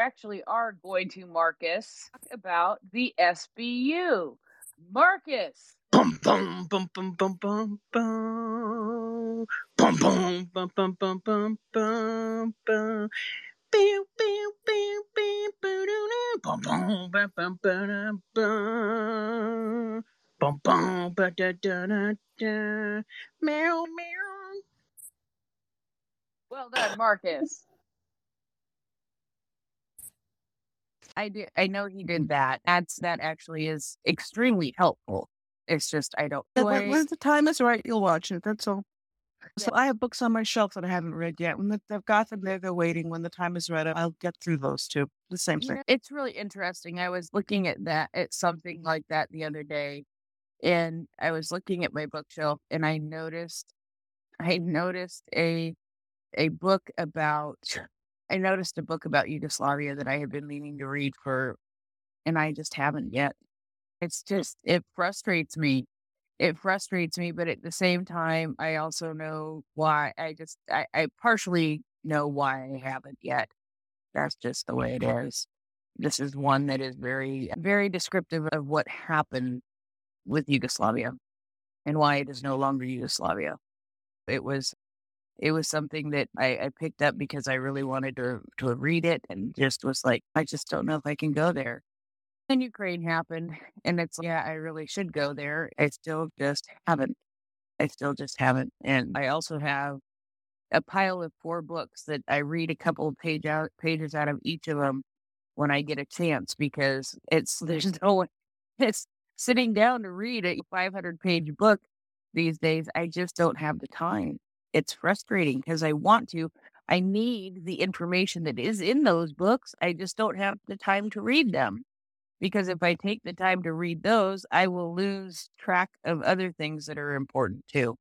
actually are going to Marcus talk about the SBU. Marcus. Bum bum bum bum bum bum bum bum bum bum bum bum bum bum bum. Bum, bum, ba, bum. Bum, bum, ba-da-da-da-da. Meow, meow. Well done, Marcus. I do. I know he did that. That's that actually is extremely helpful. It's just I don't. Yeah, when, when the time is right, you'll watch it. That's all. So I have books on my shelf that I haven't read yet. When the, I've got them there, they're waiting. When the time is right, I'll get through those too. The same thing. it's really interesting. I was looking at that at something like that the other day, and I was looking at my bookshelf, and I noticed, I noticed a a book about, I noticed a book about Yugoslavia that I had been meaning to read for, and I just haven't yet. It's just it frustrates me. It frustrates me, but at the same time, I also know why. I just I, I partially know why I haven't yet. That's just the way it is. This is one that is very, very descriptive of what happened with Yugoslavia and why it is no longer Yugoslavia. It was, it was something that I, I picked up because I really wanted to to read it and just was like, I just don't know if I can go there. Then Ukraine happened, and it's yeah, I really should go there. I still just haven't. I still just haven't, and I also have a pile of four books that I read a couple of page out pages out of each of them when I get a chance because it's there's no one it's sitting down to read a 500 page book these days. I just don't have the time. It's frustrating because I want to. I need the information that is in those books. I just don't have the time to read them because if I take the time to read those, I will lose track of other things that are important too.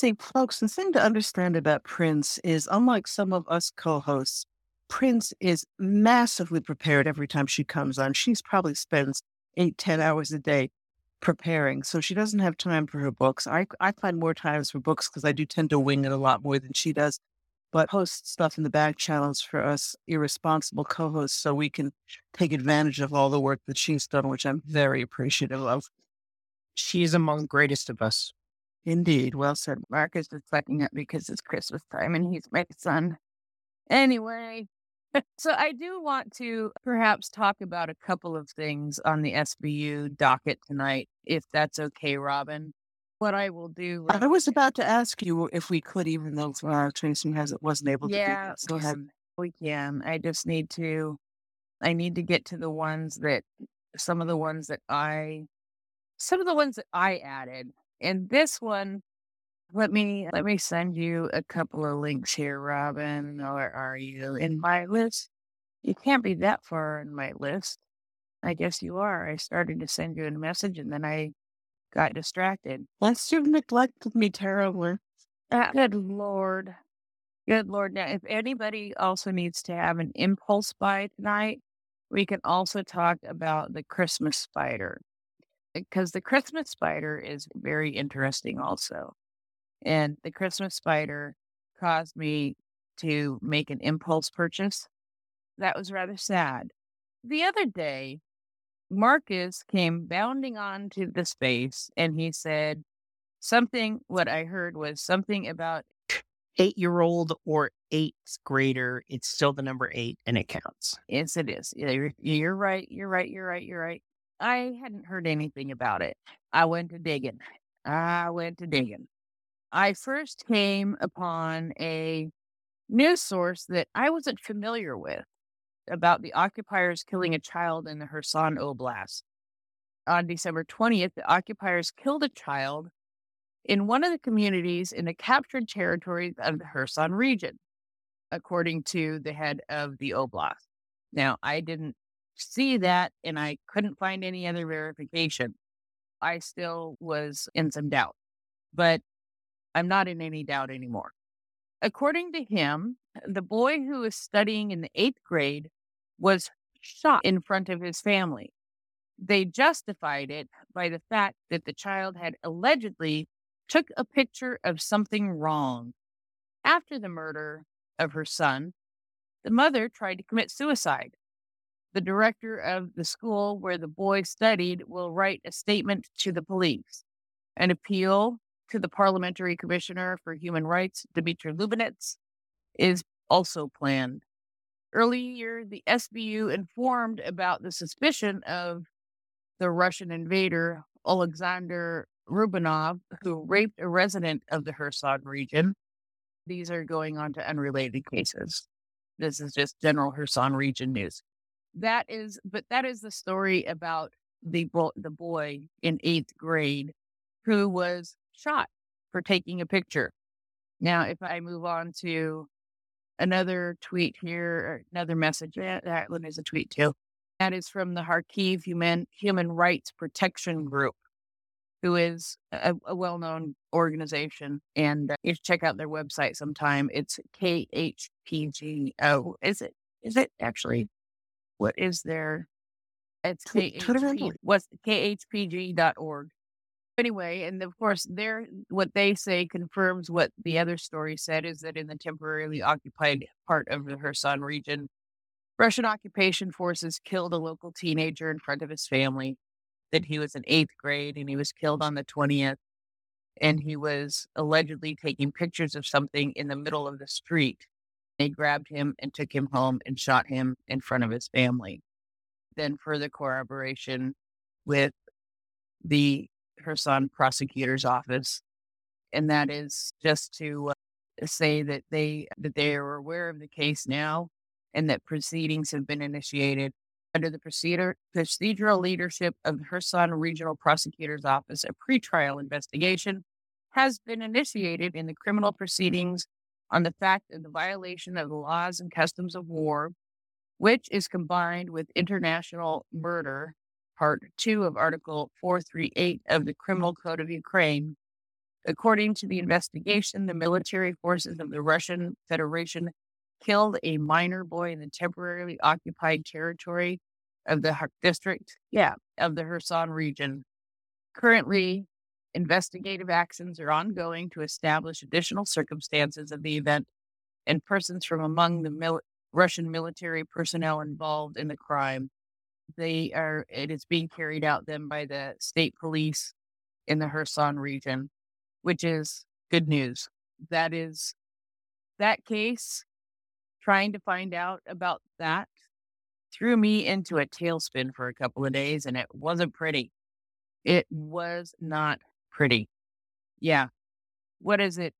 See, folks, the thing to understand about Prince is unlike some of us co hosts, Prince is massively prepared every time she comes on. She's probably spends eight, ten hours a day preparing. So she doesn't have time for her books. I, I find more times for books because I do tend to wing it a lot more than she does. But host stuff in the back channels for us irresponsible co hosts so we can take advantage of all the work that she's done, which I'm very appreciative of. She is among the greatest of us. Indeed. Well said. Marcus is fucking up because it's Christmas time and he's my son. Anyway, so I do want to perhaps talk about a couple of things on the SBU docket tonight, if that's okay, Robin. What I will do. I was about to ask you if we could, even though uh, Tracy hasn't wasn't able to. do yeah, that. Go ahead. we can. I just need to. I need to get to the ones that some of the ones that I, some of the ones that I added, and this one. Let me let me send you a couple of links here, Robin. Or are you in my list? You can't be that far in my list. I guess you are. I started to send you a message and then I got distracted. Yes, you've neglected me terribly. Ah, good lord. Good lord. Now, if anybody also needs to have an impulse buy tonight, we can also talk about the Christmas spider because the Christmas spider is very interesting, also. And the Christmas spider caused me to make an impulse purchase. That was rather sad. The other day, Marcus came bounding onto the space and he said something. What I heard was something about Eight year old or eighth grader, it's still the number eight and it counts. Yes, it is. You're, you're right. You're right. You're right. You're right. I hadn't heard anything about it. I went to digging. I went to digging. I first came upon a news source that I wasn't familiar with about the occupiers killing mm-hmm. a child in the Kherson Oblast. On December 20th, the occupiers killed a child in one of the communities in the captured territories of the Kherson region, according to the head of the Oblast. Now, I didn't see that and I couldn't find any other verification. I still was in some doubt, but I'm not in any doubt anymore. According to him, the boy who was studying in the eighth grade was shot in front of his family. They justified it by the fact that the child had allegedly took a picture of something wrong. After the murder of her son, the mother tried to commit suicide. The director of the school where the boy studied will write a statement to the police. An appeal to the Parliamentary Commissioner for Human Rights, Dmitry Lubinets, is also planned. Earlier, the SBU informed about the suspicion of the Russian invader, Alexander Rubinov, who raped a resident of the Kherson region. These are going on to unrelated cases. This is just general Kherson region news. That is, but that is the story about the the boy in eighth grade who was shot for taking a picture. Now, if I move on to another tweet here, another message, that one is a tweet too. That is from the Kharkiv Human Human Rights Protection Group, who is a, a well-known organization, and uh, you should check out their website sometime. It's KHPG. Oh, is it? Is it actually? What is their? It's KHP, what's khpg.org anyway, and of course, their what they say confirms what the other story said is that in the temporarily occupied part of the Kherson region, Russian occupation forces killed a local teenager in front of his family. That he was in eighth grade and he was killed on the twentieth, and he was allegedly taking pictures of something in the middle of the street. They grabbed him and took him home and shot him in front of his family. Then further corroboration with the Kherson prosecutor's office, and that is just to uh, say that they that they are aware of the case now, and that proceedings have been initiated under the procedure, procedural leadership of the Kherson Regional Prosecutor's Office. A pretrial investigation has been initiated in the criminal proceedings on the fact of the violation of the laws and customs of war, which is combined with international murder Part 2 of Article 438 of the Criminal Code of Ukraine. According to the investigation, the military forces of the Russian Federation killed a minor boy in the temporarily occupied territory of the district, yeah, of the Kherson region. Currently, investigative actions are ongoing to establish additional circumstances of the event and persons from among the mil- Russian military personnel involved in the crime they are it is being carried out then by the state police in the Kherson region, which is good news. That is that case. Trying to find out about that threw me into a tailspin for a couple of days, and it wasn't pretty. It was not pretty. Yeah. What is it?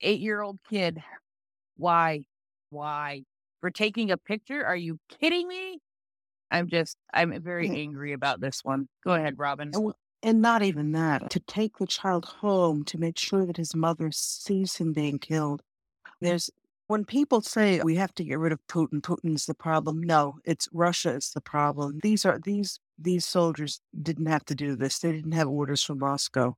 Eight year old kid. Why? Why? For taking a picture? Are you kidding me? I'm just, I'm very mm-hmm. angry about this one. Go ahead, Robin. And, and not even that, to take the child home to make sure that his mother sees him being killed. There's, when people say we have to get rid of Putin, Putin's the problem. No, it's Russia is the problem. These are, these, these soldiers didn't have to do this. They didn't have orders from Moscow.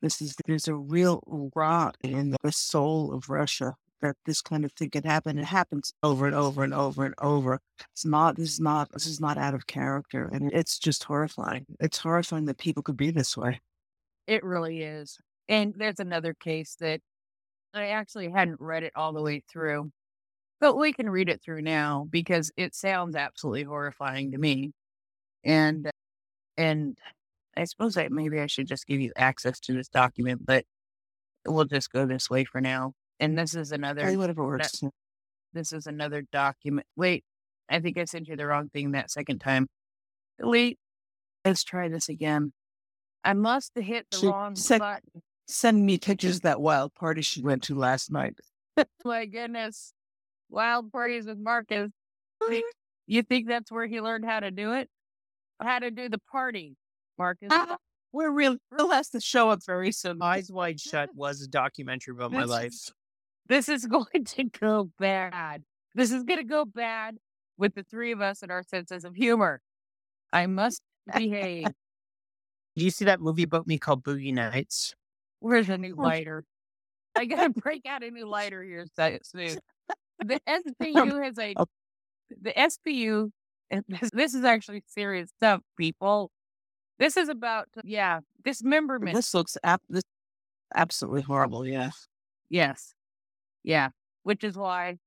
This is, there's a real rot in the soul of Russia that this kind of thing can happen. It happens over and over and over and over. It's not, this is not, this is not out of character. And it's just horrifying. It's horrifying that people could be this way. It really is. And there's another case that I actually hadn't read it all the way through, but we can read it through now because it sounds absolutely horrifying to me. And, and I suppose that maybe I should just give you access to this document, but we'll just go this way for now. And this is another. Hey, whatever works. This is another document. Wait, I think I sent you the wrong thing that second time. Delete. Let's try this again. I must have hit the she wrong sent, button. Send me pictures of that wild party she went to last night. My goodness. Wild parties with Marcus. You think that's where he learned how to do it? How to do the party, Marcus? Uh, we're real. Real has to show up very soon. Eyes Wide Shut was a documentary about my life. This is going to go bad. This is going to go bad with the three of us and our senses of humor. I must behave. Do you see that movie about me called Boogie Nights? Where's a new lighter? I gotta break out a new lighter here soon. The SPU has a oh. the SBU. This, this is actually serious stuff, people. This is about yeah dismemberment. This looks ap- this absolutely horrible. Yeah. Yes. Yeah, which is why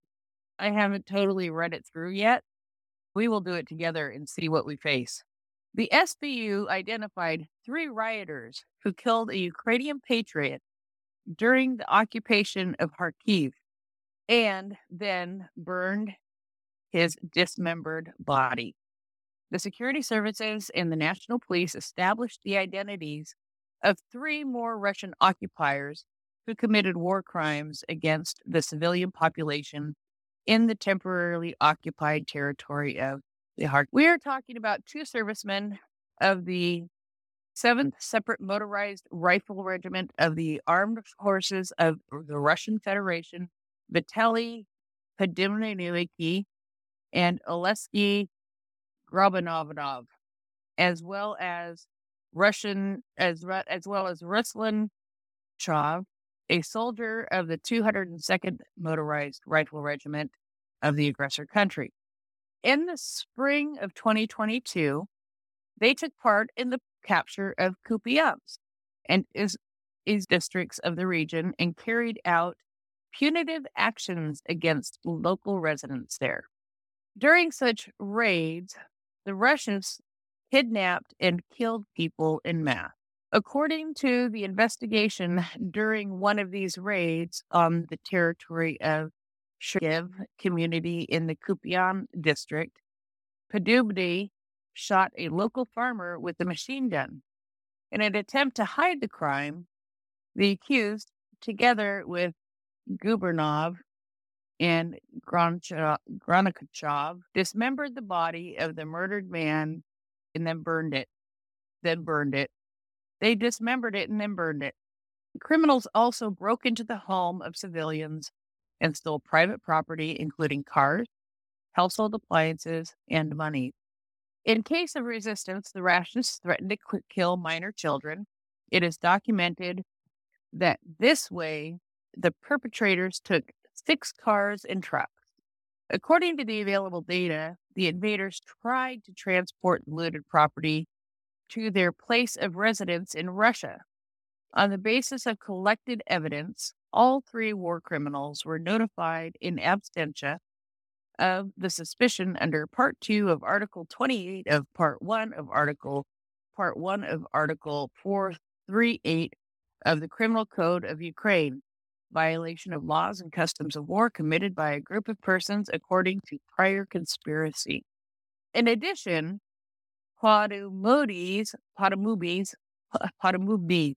I haven't totally read it through yet. We will do it together and see what we face. The SBU identified three rioters who killed a Ukrainian patriot during the occupation of Kharkiv and then burned his dismembered body. The security services and the national police established the identities of three more Russian occupiers who committed war crimes against the civilian population in the temporarily occupied territory of the Kharkiv. We are talking about two servicemen of the 7th Separate Motorized Rifle Regiment of the Armed Forces of the Russian Federation, Vitaly Podimniki and Oleksiy Grabanov, as well as Russian as as well as Ruslan Chov, a soldier of the 202nd Motorized Rifle Regiment of the aggressor country. In the spring of 2022, they took part in the capture of Kupiansk and is, is districts of the region and carried out punitive actions against local residents there. During such raids, the Russians kidnapped and killed people in mass. According to the investigation during one of these raids on the territory of Shergiv community in the Kupian district, Podubny shot a local farmer with a machine gun. In an attempt to hide the crime, the accused, together with Gubernov and Gronachov, dismembered the body of the murdered man and then burned it. Then burned it. They dismembered it and then burned it. Criminals also broke into the home of civilians and stole private property, including cars, household appliances, and money. In case of resistance, the Russians threatened to kill minor children. It is documented that this way the perpetrators took six cars and trucks. According to the available data, the invaders tried to transport looted property to their place of residence in Russia. On the basis of collected evidence, all three war criminals were notified in absentia of the suspicion under Part 2 of Article 28 of Part 1 of Article Part 1 of Article 438 of the Criminal Code of Ukraine, violation of laws and customs of war committed by a group of persons according to prior conspiracy. In addition, Podumudis, Podumubis, Podumubni,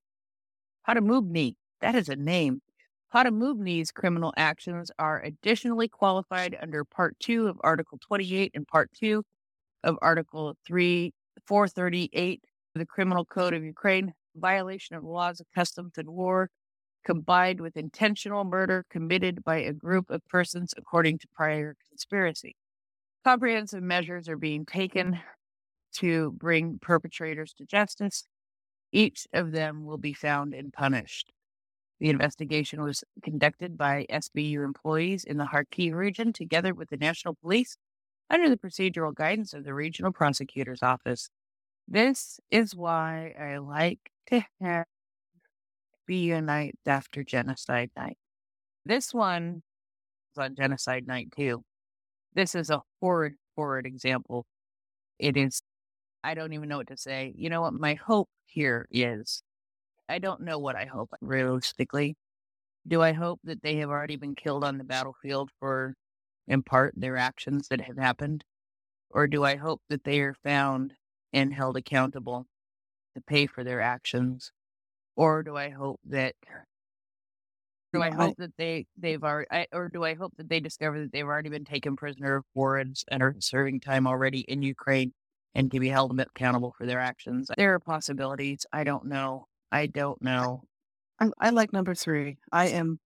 Podumubni, that is a name, Podamubni's criminal actions are additionally qualified under Part 2 of Article 28 and Part 2 of Article 3, 438 of the Criminal Code of Ukraine, violation of laws of customs and war, combined with intentional murder committed by a group of persons according to prior conspiracy. Comprehensive measures are being taken to bring perpetrators to justice. Each of them will be found and punished. The investigation was conducted by SBU employees in the Kharkiv region together with the National Police under the procedural guidance of the Regional Prosecutor's Office. This is why I like to have BU after Genocide Night. This one is on Genocide Night too. This is a horrid, horrid example. It is, I don't even know what to say. You know what? My hope here is I don't know what I hope realistically. Do I hope that they have already been killed on the battlefield for, in part, their actions that have happened? Or do I hope that they are found and held accountable to pay for their actions? Or do I hope that do I hope that they they've already, I, or do I hope that they discover that they've already been taken prisoner of war and, and are serving time already in Ukraine and can be held accountable for their actions? There are possibilities. I don't know. I don't know. I, I like number three. I am.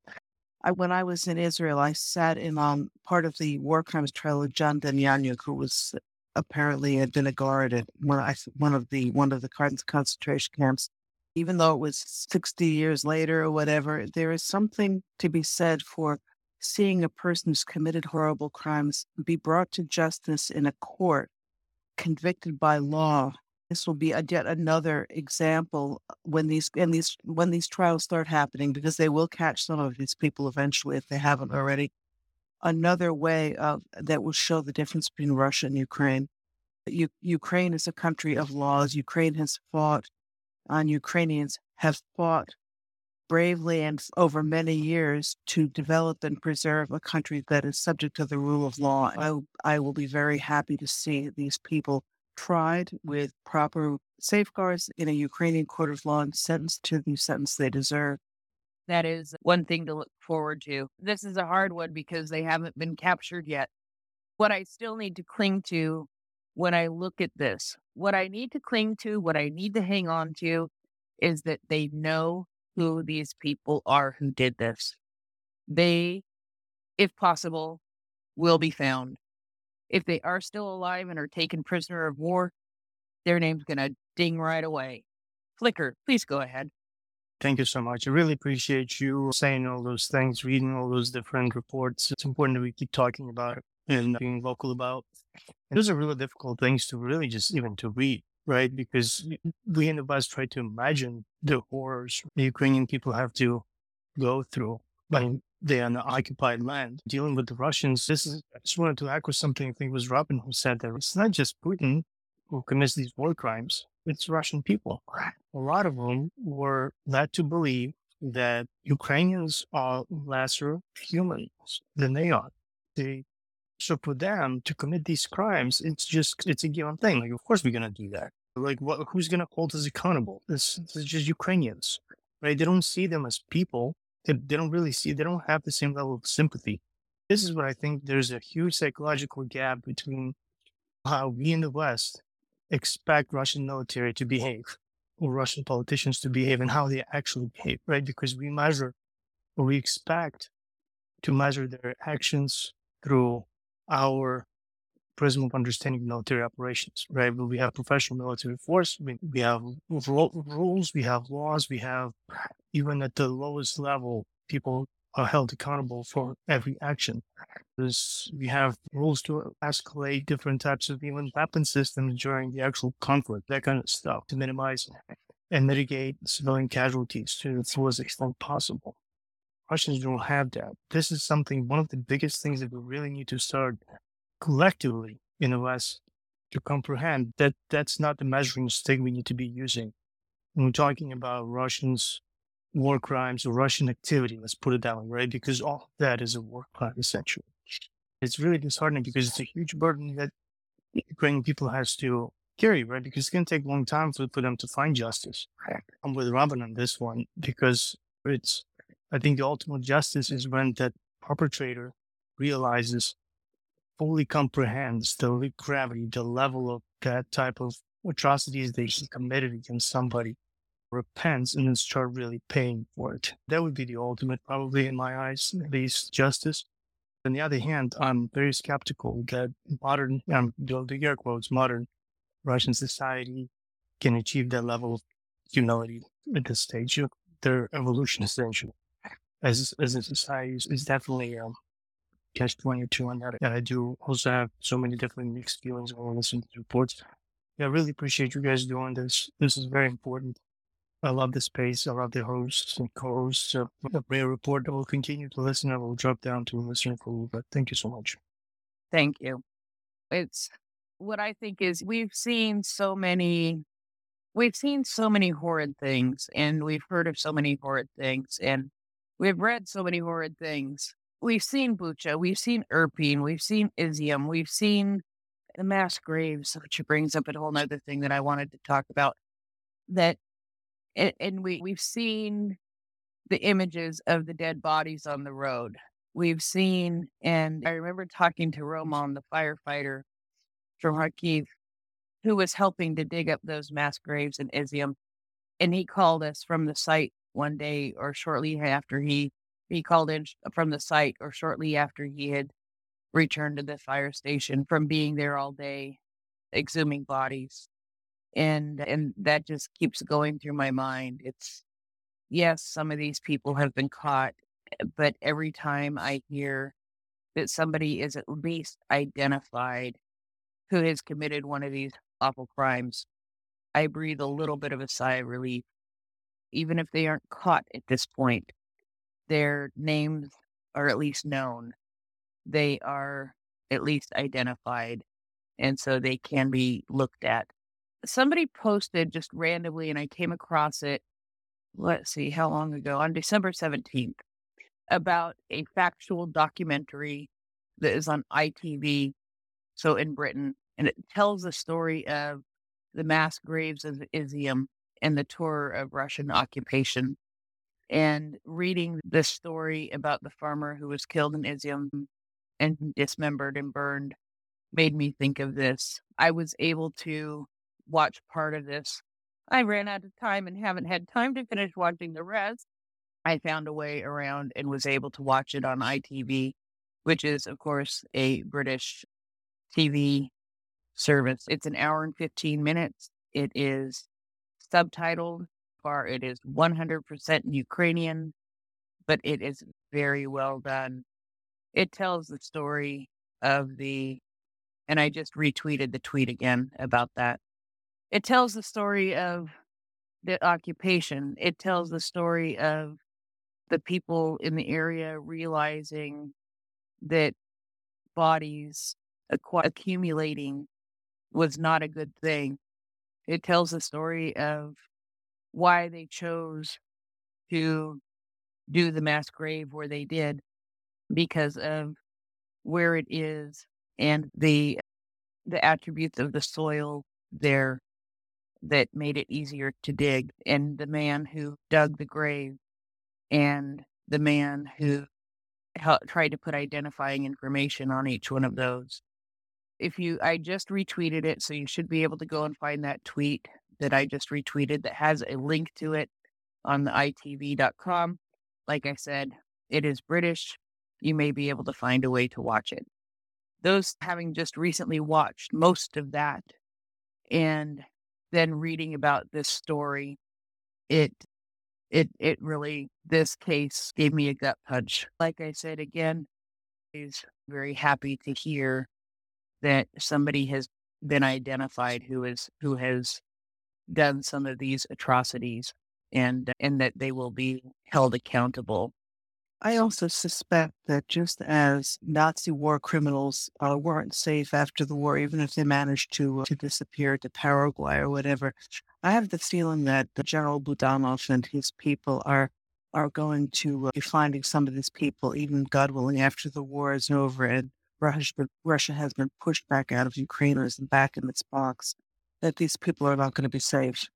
I when I was in Israel, I sat in on part of the war crimes trial of John Demjanjuk, who was apparently had been a guard at one, I, one of the one of the concentration camps. Even though it was sixty years later or whatever, there is something to be said for seeing a person who's committed horrible crimes be brought to justice in a court, convicted by law, this will be a, yet another example uh, when these and these when these trials start happening because they will catch some of these people eventually if they haven't already another way of that will show the difference between Russia and Ukraine. U- Ukraine is a country of laws. Ukraine has fought, and Ukrainians have fought bravely and over many years to develop and preserve a country that is subject to the rule of law. I, I will be very happy to see these people tried with proper safeguards in a Ukrainian court of law and sentenced to the sentence they deserve. That is one thing to look forward to. This is a hard one because they haven't been captured yet. What I still need to cling to when I look at this, what I need to cling to, what I need to hang on to is that they know who these people are who did this. They, if possible, will be found. If they are still alive and are taken prisoner of war, their name's going to ding right away. Flicker, please go ahead. Thank you so much. I really appreciate you saying all those things, reading all those different reports. It's important that we keep talking about it and being vocal about. And those are really difficult things to really just even to read, right? Because mm-hmm. we in the West try to imagine the horrors the Ukrainian people have to go through when they're on the occupied land. Dealing with the Russians, this is, I just wanted to echo something I think it was Robin who said that it's not just Putin who commits these war crimes, it's Russian people. A lot of them were led to believe that Ukrainians are lesser humans than they are. They so for them to commit these crimes, it's just it's a given thing. Like, of course we're gonna do that. Like, what? Who's gonna hold us accountable? This, this is just Ukrainians, right? They don't see them as people. They, they don't really see. They don't have the same level of sympathy. This is what I think. There's a huge psychological gap between how we in the West expect Russian military to behave or Russian politicians to behave and how they actually behave, right? Because we measure or we expect to measure their actions through our prism of understanding military operations, right? But we have professional military force, we, we have rules, we have laws, we have even at the lowest level, people are held accountable for every action. There's, we have rules to escalate different types of even weapon systems during the actual conflict, that kind of stuff to minimize and mitigate civilian casualties to the fullest extent possible. Russians don't have that. This is something, one of the biggest things that we really need to start collectively in the West to comprehend that that's not the measuring stick we need to be using. When we're talking about Russians' war crimes or Russian activity, let's put it that way, right? Because all that is a war crime, essentially. It's really disheartening because it's a huge burden that Ukrainian people has to carry, right? Because it's going to take a long time for, for them to find justice. I'm with Robin on this one because it's I think the ultimate justice is when that perpetrator realizes, fully comprehends the gravity, the level of that type of atrocities that he committed against somebody, repents, and then start really paying for it. That would be the ultimate, probably in my eyes, at least justice. On the other hand, I'm very skeptical that modern, um, the, the air quotes, modern Russian society can achieve that level of humility at this stage of their evolution, essentially as as a society is, definitely um, catch twenty two on that. And I do also have so many different mixed feelings when I listen to reports. Yeah, I really appreciate you guys doing this. This is very important. I love the space. I love the hosts and co-hosts of the Rare Report. I will continue to listen. I will drop down to listen for a little bit. Thank you so much. Thank you. It's what I think is we've seen so many we've seen so many horrid things and we've heard of so many horrid things and We've read so many horrid things. We've seen Bucha, we've seen Irpin, we've seen Izium, we've seen the mass graves, which brings up a whole other thing that I wanted to talk about. That and, and we we've seen the images of the dead bodies on the road. We've seen, and I remember talking to Roman, the firefighter from Kharkiv, who was helping to dig up those mass graves in Izium. And he called us from the site one day or shortly after he he called in from the site or shortly after he had returned to the fire station from being there all day exhuming bodies. And and that just keeps going through my mind. It's yes some of these people have been caught eh, but every time i hear that somebody is at least identified who has committed one of these awful crimes i breathe a little bit of a sigh of relief even if they aren't caught at this point, their names are at least known. they are at least identified. And so they can be looked at. Somebody posted just randomly, and I came across it. Let's see, how long ago? On December 17th, about a factual documentary that is on ITV, so in Britain, and it tells the story of the mass graves of Izium and the tour of Russian occupation. And reading this story about the farmer who was killed in Izium and dismembered and burned made me think of this. I was able to watch part of this. I ran out of time and haven't had time to finish watching the rest. I found a way around and was able to watch it on ITV, which is, of course, a British TV service. It's an hour and 15 minutes. It is subtitled, or it is 100% Ukrainian, but it is very well done. It tells the story of the, and I just retweeted the tweet again about that. It tells the story of the occupation. It tells the story of the people in the area realizing that bodies accumulating was not a good thing. It tells the story of why they chose to do the mass grave where they did because of where it is and the the attributes of the soil there that made it easier to dig and the man who dug the grave and the man who helped, tried to put identifying information on each one of those if you, I just retweeted it, so you should be able to go and find that tweet that I just retweeted that has a link to it on the itv.com. Like I said, it is British. You may be able to find a way to watch it. Those having just recently watched most of that and then reading about this story, it it it really this case gave me a gut punch. Like I said again, is very happy to hear that somebody has been identified who is who has done some of these atrocities and and that they will be held accountable. I also suspect that just as Nazi war criminals uh, weren't safe after the war, even if they managed to uh, to disappear to Paraguay or whatever, I have the feeling that General Budanov and his people are are going to uh, be finding some of these people, even God willing, after the war is over, and Russia has been pushed back out of Ukraine or is back in its box, that these people are not going to be saved.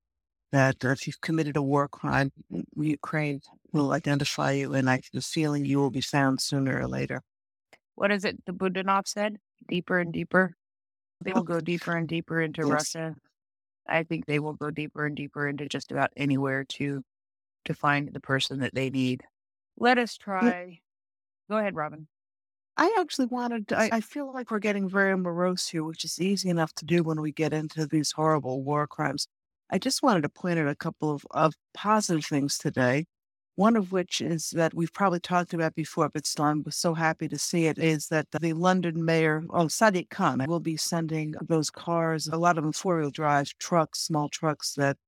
That if you've committed a war crime, Ukraine will identify you, and I have the feeling you will be found sooner or later. What is it the Budanov said? Deeper and deeper. They will go deeper and deeper into yes. Russia. I think they will go deeper and deeper into just about anywhere to to find the person that they need. Let us try. Yeah. Go ahead, Robin. I actually wanted I, I feel like we're getting very morose here, which is easy enough to do when we get into these horrible war crimes. I just wanted to point out a couple of, of positive things today. One of which is that we've probably talked about before, but still I'm so happy to see it, is that the London mayor, oh, Sadiq Khan, will be sending those cars, a lot of them four wheel drive trucks, small trucks that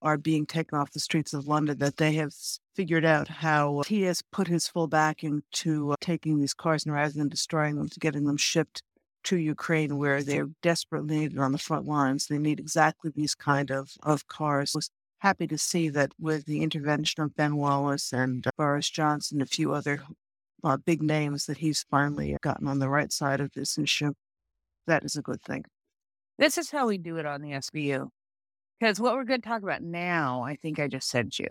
are being taken off the streets of London, that they have figured out how he has put his full backing to uh, taking these cars and rather than destroying them, to getting them shipped to Ukraine where they're desperately needed on the front lines. They need exactly these kind of, of cars happy to see that with the intervention of Ben Wallace and uh, Boris Johnson, a few other uh, big names, that he's finally gotten on the right side of this issue. That is a good thing. This is how we do it on the SBU. Because what we're going to talk about now, I think I just sent you.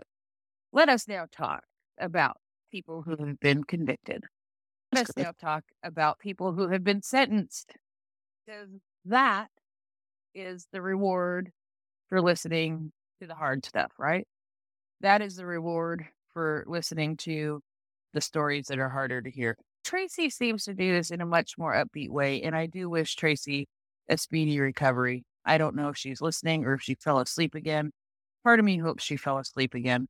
Let us now talk about people who have been convicted. Let us now talk about people who have been sentenced. Because that is the reward for listening to the hard stuff, right? That is the reward for listening to the stories that are harder to hear. Tracy seems to do this in a much more upbeat way, and I do wish Tracy a speedy recovery. I don't know if she's listening or if she fell asleep again. Part of me hopes she fell asleep again.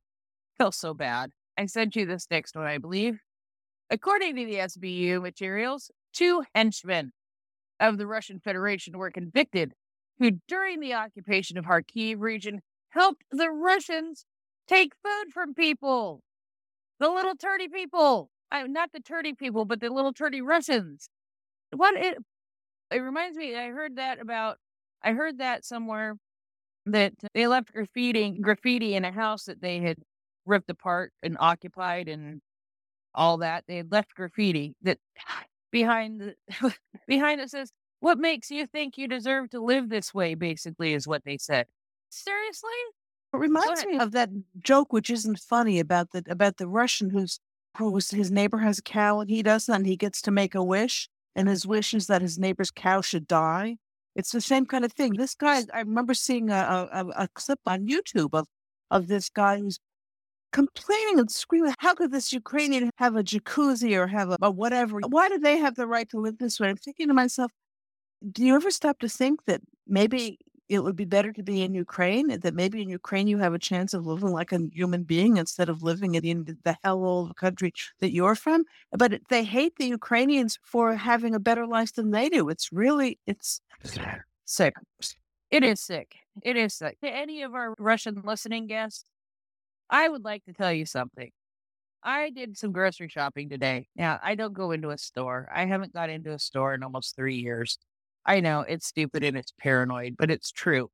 Felt so bad. I sent you this next one, I believe. According to the SBU materials, two henchmen of the Russian Federation were convicted who, during the occupation of Kharkiv region, helped the Russians take food from people, the little turdy people. I, not the turdy people, but the little turdy Russians. What it it reminds me. I heard that about. I heard that somewhere that they left graffiti graffiti in a house that they had ripped apart and occupied and all that. They had left graffiti that behind the behind it says, "What makes you think you deserve to live this way?" Basically, is what they said. Seriously, It reminds me of that joke, which isn't funny, about the about the Russian who's who was his neighbor has a cow and he doesn't, and he gets to make a wish, and his wish is that his neighbor's cow should die. It's the same kind of thing. This guy, I remember seeing a, a, a clip on YouTube of of this guy who's complaining and screaming, how could this Ukrainian have a jacuzzi or have a, a whatever? Why do they have the right to live this way? I'm thinking to myself, do you ever stop to think that maybe it would be better to be in Ukraine, that maybe in Ukraine you have a chance of living like a human being instead of living in the hellhole of a country that you're from? But they hate the Ukrainians for having a better life than they do. It's really, it's sick. It is sick. It is sick. To any of our Russian listening guests, I would like to tell you something. I did some grocery shopping today. Now, I don't go into a store. I haven't got into a store in almost three years. I know it's stupid and it's paranoid, but it's true.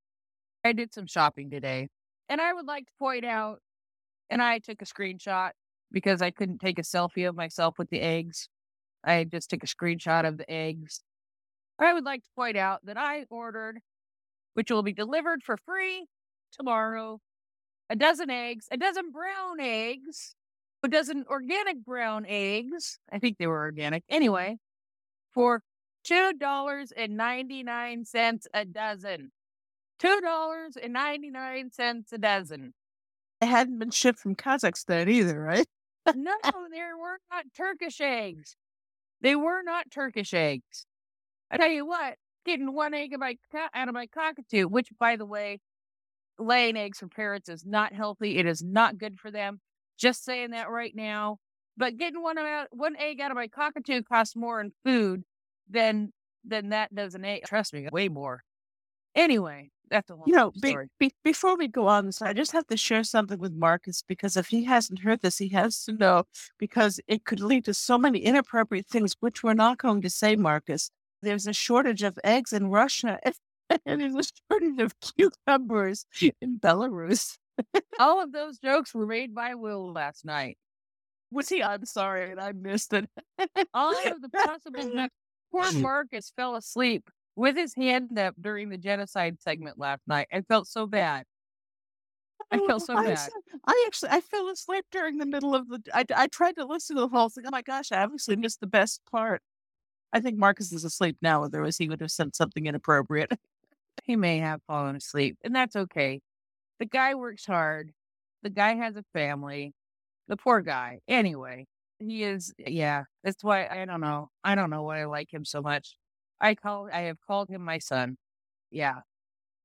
I did some shopping today. And I would like to point out, and I took a screenshot because I couldn't take a selfie of myself with the eggs. I just took a screenshot of the eggs. I would like to point out that I ordered, which will be delivered for free tomorrow, a dozen eggs, a dozen brown eggs, a dozen organic brown eggs. I think they were organic. Anyway, for $2.99 a dozen. $2.99 a dozen. They hadn't been shipped from Kazakhstan either, right? no, they were not Turkish eggs. They were not Turkish eggs. I tell you what, getting one egg my, out of my cockatoo, which, by the way, laying eggs for parrots is not healthy. It is not good for them. Just saying that right now. But getting one out, one egg out of my cockatoo costs more in food than than that does an egg. Trust me, way more. Anyway, that's a whole You know, be, story. be, before we go on, so I just have to share something with Marcus because if he hasn't heard this, he has to know because it could lead to so many inappropriate things, which we're not going to say, Marcus. There's a shortage of eggs in Russia, and there's a shortage of cucumbers in Belarus. All of those jokes were made by Will last night. Was he? I'm sorry, and I missed it. All of the possible. Poor mm. Marcus fell asleep with his hand up during the genocide segment last night. I felt so bad. I oh, felt so I bad. s- I actually I fell asleep during the middle of the. I, I tried to listen to the whole thing. Oh my gosh! I obviously missed the best part. I think Marcus is asleep now. Otherwise, he would have said something inappropriate. He may have fallen asleep, and that's okay. The guy works hard. The guy has a family. The poor guy. Anyway, he is. Yeah, that's why I don't know. I don't know why I like him so much. I call. I have called him my son. Yeah.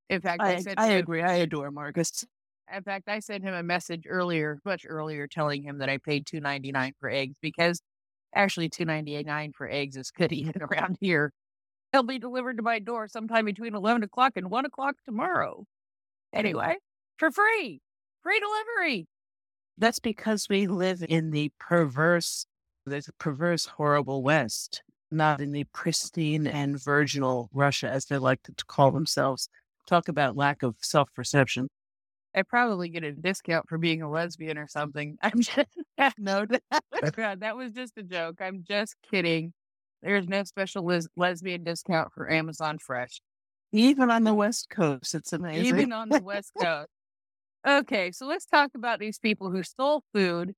In fact, I, I said I agree. I adore Marcus. In fact, I sent him a message earlier, much earlier, telling him that I paid two ninety nine for eggs because actually two ninety nine for eggs is good even around here. They'll be delivered to my door sometime between eleven o'clock and one o'clock tomorrow. Anyway, for free, free delivery. That's because we live in the perverse, there's a perverse, horrible West, not in the pristine and virginal Russia, as they like to call themselves. Talk about lack of self perception. I probably get a discount for being a lesbian or something. I'm just No, God, that was just a joke. I'm just kidding. There's no special les- lesbian discount for Amazon Fresh. even on the West Coast, it's amazing. even on the West Coast. Okay, so let's talk about these people who stole food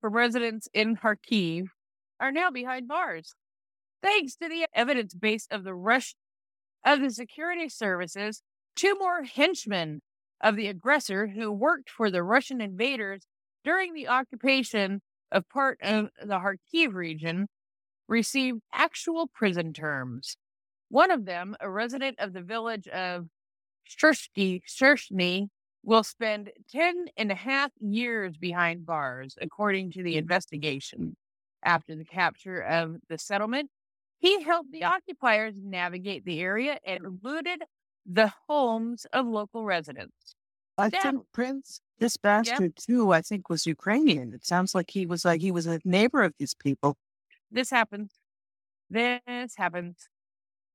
from residents in Kharkiv are now behind bars. Thanks to the evidence base of the Rush of the security services, two more henchmen of the aggressor who worked for the Russian invaders during the occupation of part of the Kharkiv region received actual prison terms. One of them, a resident of the village of Shursky, Shursny, will spend 10 and a half years behind bars, according to the mm. investigation. After the capture of the settlement, he helped the occupiers navigate the area and looted the homes of local residents. I That- think Prince, this bastard too, I think was Ukrainian. It sounds like he was like he was a neighbor of these people. this happens. This happens.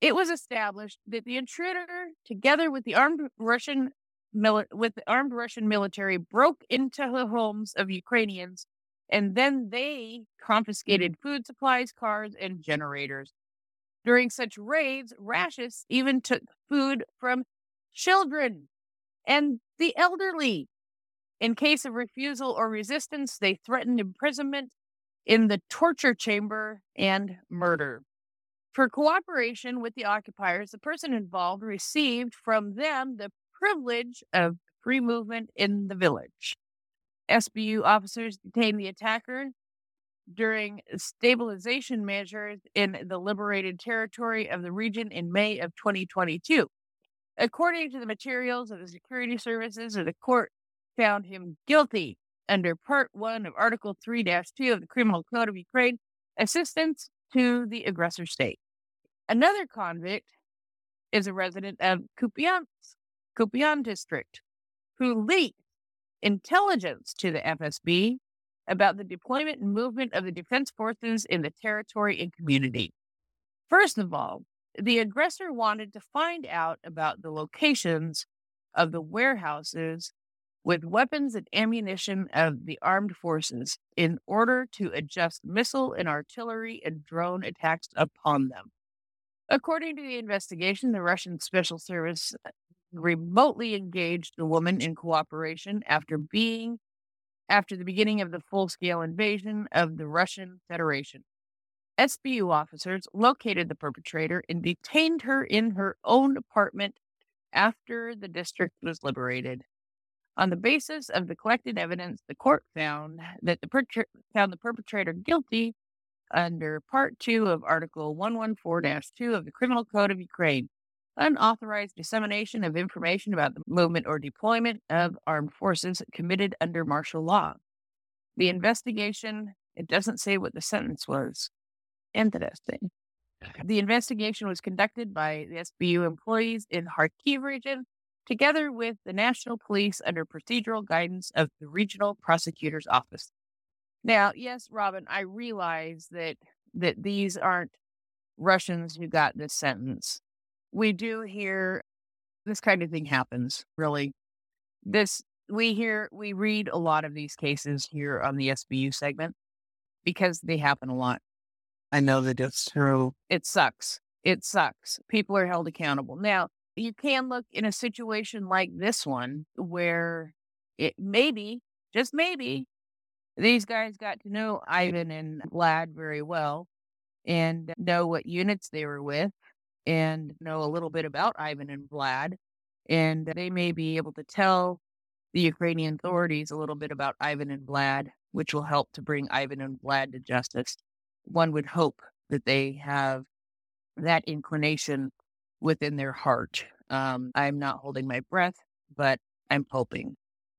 It was established that the intruder, together with the armed Russian mili- with the armed Russian military, broke into the homes of Ukrainians, and then they mm-hmm. confiscated food supplies, cars, and generators. During such raids, Rashists even took food from children and the elderly. In case of refusal or resistance, they threatened imprisonment in the torture chamber and murder. For cooperation with the occupiers, the person involved received from them the privilege of free movement in the village. SBU officers detained the attacker during stabilization measures in the liberated territory of the region in May of 2022. According to the materials of the security services, the court found him guilty under Part 1 of Article 3 2 of the Criminal Code of Ukraine, assistance to the aggressor state. Another convict is a resident of Kupiansk, Kupian district, who leaked intelligence to the FSB about the deployment and movement of the defense forces in the territory and community. First of all, the aggressor wanted to find out about the locations of the warehouses with weapons and ammunition of the armed forces in order to adjust missile and artillery and drone attacks upon them. According to the investigation, the Russian Special Service remotely engaged the woman in cooperation after being after the beginning of the full-scale invasion of the Russian Federation. SBU officers located the perpetrator and detained her in her own apartment after the district was liberated. On the basis of the collected evidence, the court found that the perpetra- found the perpetrator guilty under Part 2 of Article 114-2 of the Criminal Code of Ukraine, unauthorized dissemination of information about the movement or deployment of armed forces committed under martial law. The investigation, it doesn't say what the sentence was. Interesting. The investigation was conducted by the SBU employees in Kharkiv region, together with the National Police under procedural guidance of the Regional Prosecutor's Office. Now, yes, Robin, I realize that that these aren't Russians who got this sentence. We do hear this kind of thing happens, really. This we hear we read a lot of these cases here on the SBU segment because they happen a lot. I know that it's true. It sucks. It sucks. People are held accountable. Now, you can look in a situation like this one where it maybe, just maybe, these guys got to know Ivan and Vlad very well and know what units they were with and know a little bit about Ivan and Vlad. And they may be able to tell the Ukrainian authorities a little bit about Ivan and Vlad, which will help to bring Ivan and Vlad to justice. One would hope that they have that inclination within their heart. Um, I'm not holding my breath, but I'm hoping.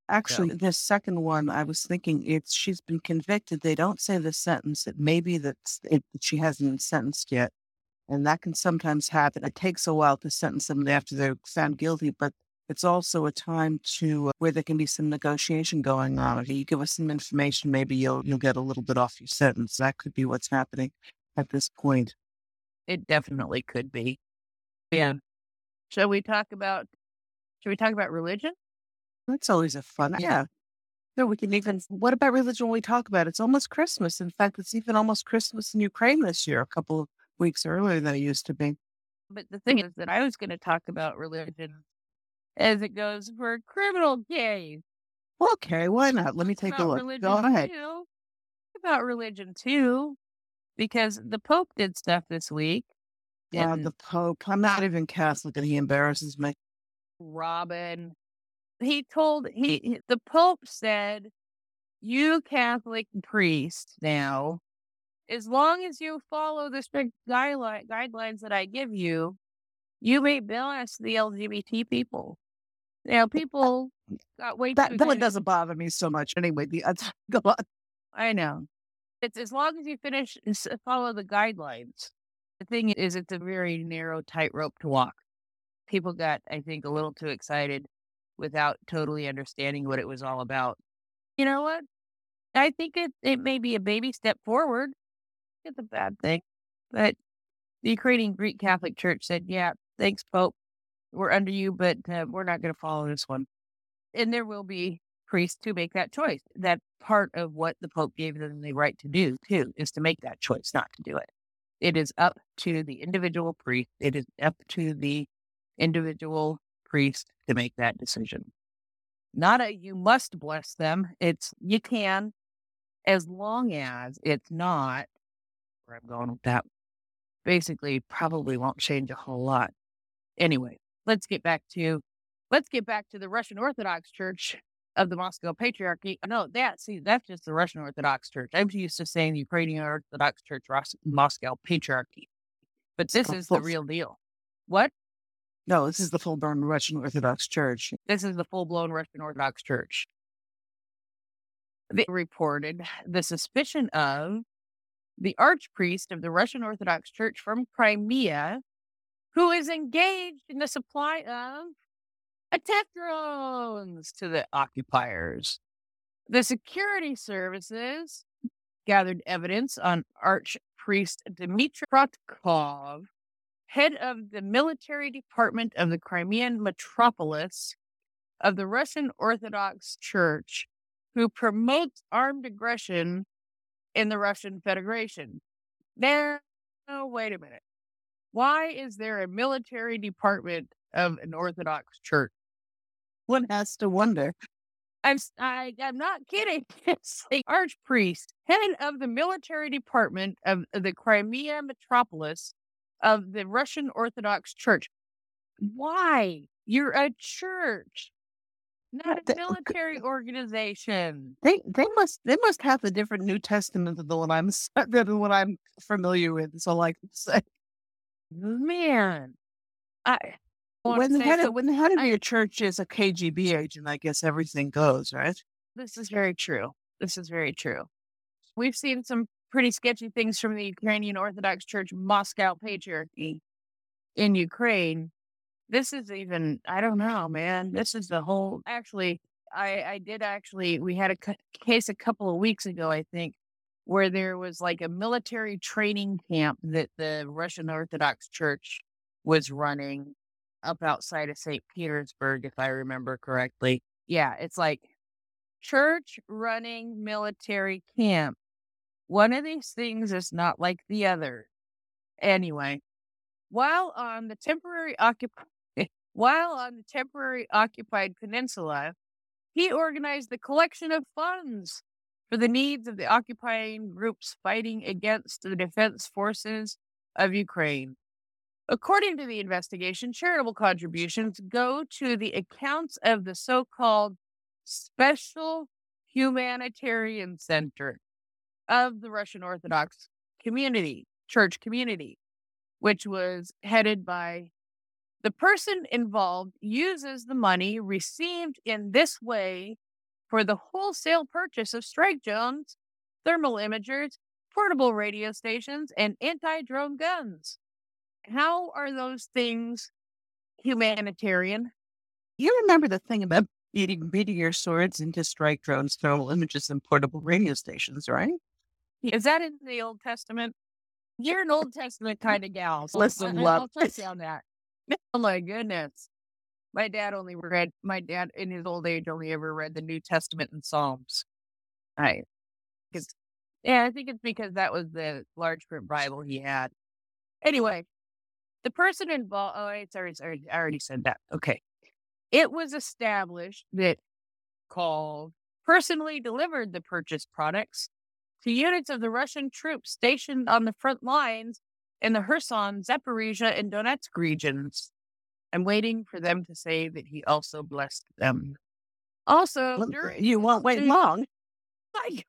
Actually, the second one, I was thinking it's she's been convicted. They don't say the sentence. It may be that it, that she hasn't been sentenced yet, and that can sometimes happen. It takes a while to sentence them after they're found guilty, but it's also a time to uh, where there can be some negotiation going on. If you give us some information, maybe you'll you'll get a little bit off your sentence. That could be what's happening at this point. It definitely could be. Yeah. Shall we talk about? Should we talk about religion? That's always a fun. Yeah. No, we can even. What about religion? When we talk about it? it's almost Christmas. In fact, it's even almost Christmas in Ukraine this year. A couple of weeks earlier than it used to be. But the thing is that I was going to talk about religion as it goes for criminal case. Okay, why not? Let me take a look. Go ahead. too. About religion too, because the Pope did stuff this week. Yeah, the Pope. I'm not even Catholic, and he embarrasses me. Robin, he told he he- the Pope said, "You Catholic priests now, as long as you follow the strict guideline guidelines that I give you, you may bless the LGBT people." Now, people got way That too that one doesn't bother me so much anyway. The go on. I know. It's as long as you finish follow the guidelines. The thing is, it's a very narrow tightrope to walk. People got, I think, a little too excited. without totally understanding what it was all about. You know what? I think it, it may be a baby step forward. It's a bad thing. But the Ukrainian Greek Catholic Church said, yeah, thanks, Pope. We're under you, but uh, we're not going to follow this one. And there will be priests to make that choice. That part of what the Pope gave them the right to do, too, is to make that choice, not to do it. It is up to the individual priest. It is up to the individual priest to make that decision. Not a you must bless them. It's you can, as long as it's not where I'm going with that. Basically, probably won't change a whole lot. Anyway, let's get back to let's get back to the Russian Orthodox Church of the Moscow Patriarchy. Oh, no, that see, that's just the Russian Orthodox Church. I'm used to saying the Ukrainian Orthodox Church, Moscow Patriarchy, but this is the real deal. What? No, this is the full blown Russian Orthodox Church. This is the full blown Russian Orthodox Church. They reported the suspicion of the archpriest of the Russian Orthodox Church from Crimea, who is engaged in the supply of attack drones to the occupiers. The security services gathered evidence on Archpriest Dmitry Krotkov, head of the military department of the Crimean metropolis of the Russian Orthodox Church, who promotes armed aggression in the Russian Federation. Now, oh, wait a minute. Why is there a military department of an Orthodox church? One has to wonder. I'm I, I'm not kidding. It's the archpriest, head of the military department of the Crimea metropolis of the Russian Orthodox Church. Why? You're a church not a military organization. They they must they must have a different New Testament than the one I'm than what I'm familiar with. So like say, man, I when the head of, when the head of I, your church is a KGB agent, I guess everything goes right. This is very true. This is very true. We've seen some pretty sketchy things from the Ukrainian Orthodox Church Moscow Patriarchy in Ukraine this is even, I don't know, man. This is the whole, actually, I, I did actually, we had a case a couple of weeks ago, I think, where there was like a military training camp that the Russian Orthodox Church was running up outside of St. Petersburg, if I remember correctly. Yeah, it's like church running military camp. One of these things is not like the other. Anyway, while on the temporary occup- while on the temporary occupied peninsula, he organized the collection of funds for the needs of the occupying groups fighting against the defense forces of Ukraine. According to the investigation, charitable contributions go to the accounts of the so called Special Humanitarian Center of the Russian Orthodox community, church community, which was headed by the person involved uses the money received in this way for the wholesale purchase of strike drones, thermal imagers, portable radio stations, and anti drone guns. How are those things humanitarian? You remember the thing about beating, beating your swords into strike drones, thermal imagers, and portable radio stations, right? Is that in the Old Testament? You're an Old Testament kind of gal. So Listen, love. I'll touch on that. Oh my goodness. My dad only read, my dad in his old age only ever read the New Testament and Psalms. I, because, yeah, I think it's because that was the large print Bible he had. Anyway, the person involved, oh, it's already, sorry, I already said that. Okay. It was established that called personally delivered the purchased products to units of the Russian troops stationed on the front lines in the Kherson, Zaporizhia, and Donetsk regions. I'm waiting for them to say that he also blessed them. Also, during, you won't wait long. I,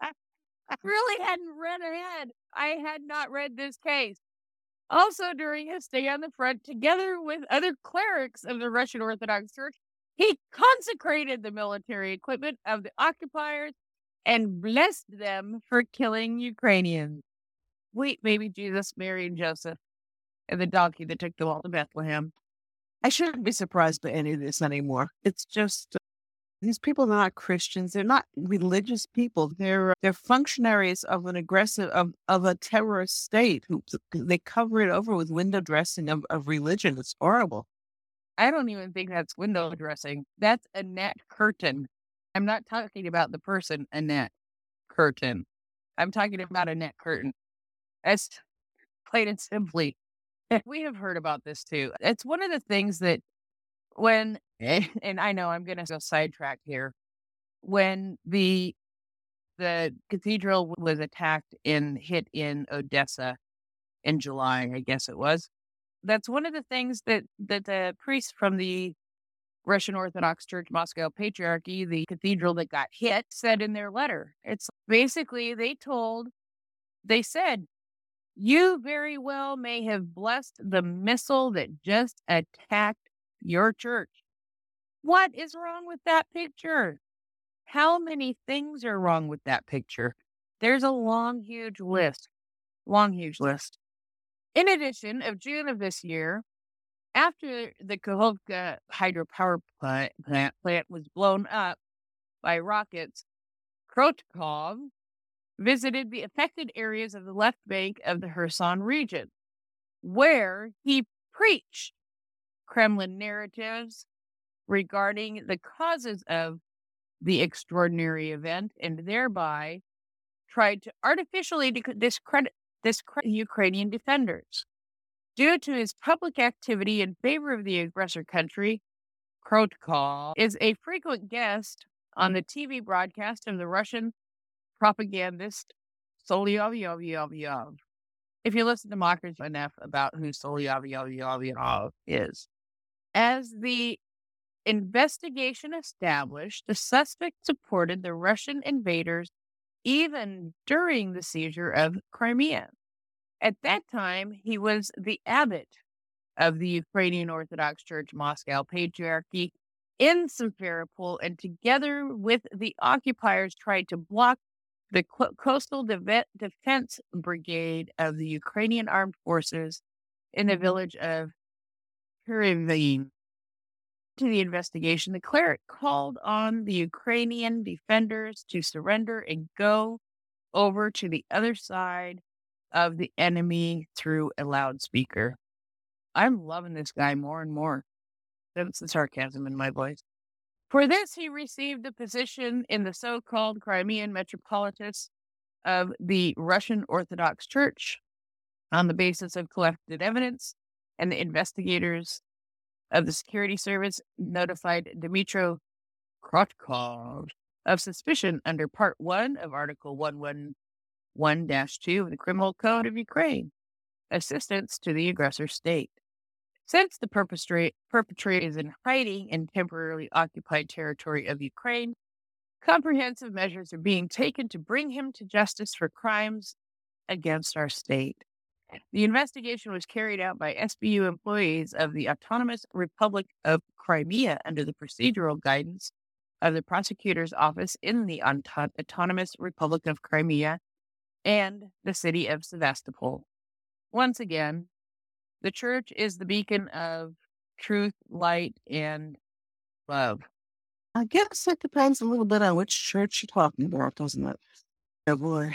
I really hadn't read ahead. I had not read this case. Also, during his stay on the front, together with other clerics of the Russian Orthodox Church, he consecrated the military equipment of the occupiers and blessed them for killing Ukrainians. Wait, maybe Jesus, Mary, and Joseph, and the donkey that took them all to Bethlehem. I shouldn't be surprised by any of this anymore. It's just these people are not Christians. They're not religious people. They're they're functionaries of an aggressive of, of a terrorist state who they cover it over with window dressing of, of religion. It's horrible. I don't even think that's window dressing. That's Annette Curtin. I'm not talking about the person Annette Curtin. I'm talking about Annette Curtin. That's plain and simply. We have heard about this too. It's one of the things that when eh, and I know I'm going to go sidetrack here. When the the cathedral was attacked and hit in Odessa in July, I guess it was. That's one of the things that that the priests from the Russian Orthodox Church Moscow Patriarchy, the cathedral that got hit, said in their letter. It's basically they told, they said, you very well may have blessed the missile that just attacked your church. What is wrong with that picture? How many things are wrong with that picture? There's a long, huge list. Long, huge list. In addition, of June of this year, after the Kakhovka hydropower plant, plant was blown up by rockets, Krotkov visited the affected areas of the left bank of the Kherson region, where he preached Kremlin narratives regarding the causes of the extraordinary event and thereby tried to artificially discredit, discredit Ukrainian defenders. Due to his public activity in favor of the aggressor country, Krotkov is a frequent guest on the TV broadcast of the Russian propagandist Solovyov. If you listen to mockers enough about who Solovyov is, as the investigation established, the suspect supported the Russian invaders even during the seizure of Crimea. At that time, he was the abbot of the Ukrainian Orthodox Church Moscow Patriarchy in Simferopol, and together with the occupiers, tried to block the Coastal De- Defense Brigade of the Ukrainian Armed Forces in the mm-hmm. village of Kirivin to the investigation, the cleric called on the Ukrainian defenders to surrender and go over to the other side of the enemy through a loudspeaker. I'm loving this guy more and more. That's the sarcasm in my voice. For this, he received a position in the so called Crimean Metropolitan of the Russian Orthodox Church on the basis of collected evidence, and the investigators of the security service notified Dmitro Krotkov of suspicion under Part 1 of Article 111 2 of the Criminal Code of Ukraine assistance to the aggressor state. Since the perpetrator is in hiding in temporarily occupied territory of Ukraine, comprehensive measures are being taken to bring him to justice for crimes against our state. The investigation was carried out by SBU employees of the Autonomous Republic of Crimea under the procedural guidance of the prosecutor's office in the Autonomous Republic of Crimea and the city of Sevastopol. Once again, the church is the beacon of truth, light, and love. I guess it depends a little bit on which church you're talking about, doesn't it? Oh boy.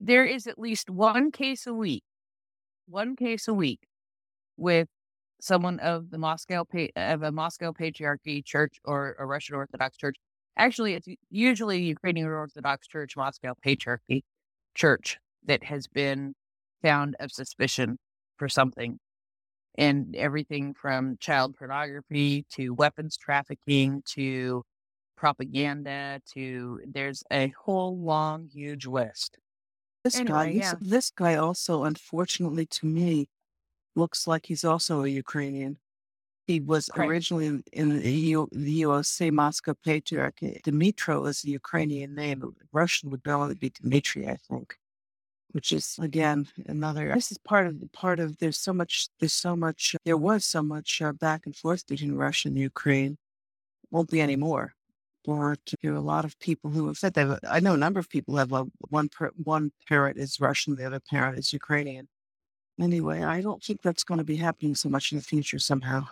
There is at least one case a week one case a week with someone of the Moscow of a Moscow Patriarchy Church or a Russian Orthodox Church. Actually, it's usually Ukrainian Orthodox Church, Moscow Patriarchy Church that has been found of suspicion for something. And everything from child pornography to weapons trafficking to propaganda to there's a whole long, huge list. This guy, yeah. this guy also, unfortunately to me, looks like he's also a Ukrainian. He was Right. originally in the, U, the UOC Moscow Patriarch. Dmitro is a Ukrainian name. Russian would normally be Dmitry, I think. Which is again mm-hmm. another. This is part of the part of. There's so much. There's so much. Uh, there was so much uh, back and forth between Russia and Ukraine. Won't be mm-hmm. anymore. But there are a lot of people who have said that. I know a number of people have a, one per, one parent is Russian, the other parent is Ukrainian. Anyway, I don't think that's going to be happening so much in the future somehow.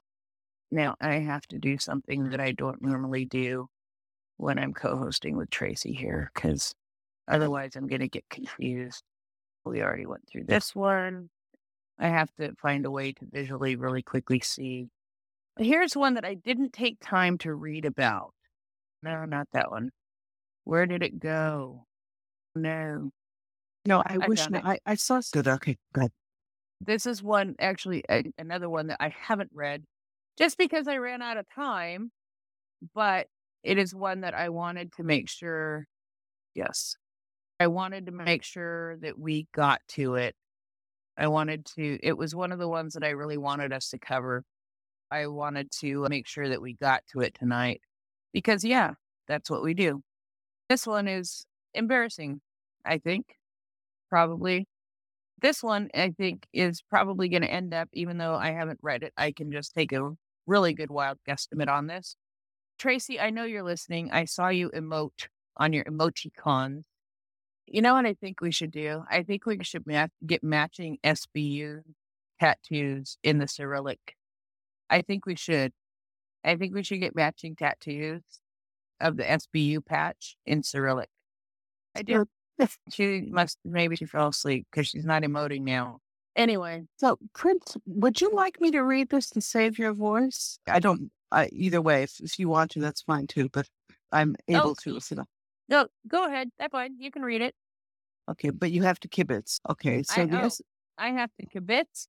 Now I have to do something that I don't normally do when I'm co-hosting with Tracy here, because otherwise I'm going to get confused. We already went through this one. I have to find a way to visually really quickly see. Here's one that I didn't take time to read about. No, not that one. Where did it go? No. No, I, I wish. I, I saw good. Okay, good. This is one, actually, a, another one that I haven't read just because I ran out of time, but it is one that I wanted to make sure. Yes. I wanted to make sure that we got to it. I wanted to, it was one of the ones that I really wanted us to cover. I wanted to make sure that we got to it tonight because, yeah, that's what we do. This one is embarrassing, I think, probably. This one, I think, is probably going to end up, even though I haven't read it, I can just take a really good wild guesstimate on this. Tracy, I know you're listening. I saw you emote on your emoticons. You know what I think we should do? I think we should ma- get matching SBU tattoos in the Cyrillic. I think we should. I think we should get matching tattoos of the SBU patch in Cyrillic. I do. She must, maybe she fell asleep because she's not emoting now. Anyway, So, Prince, would you like me to read this to save your voice? I don't. I, either way, if, if you want to, that's fine too. But I'm able Oh. to. If you know. no, go ahead. That's fine. You can read it. Okay, but you have to kibitz. Okay, so I, oh, I have to kibitz.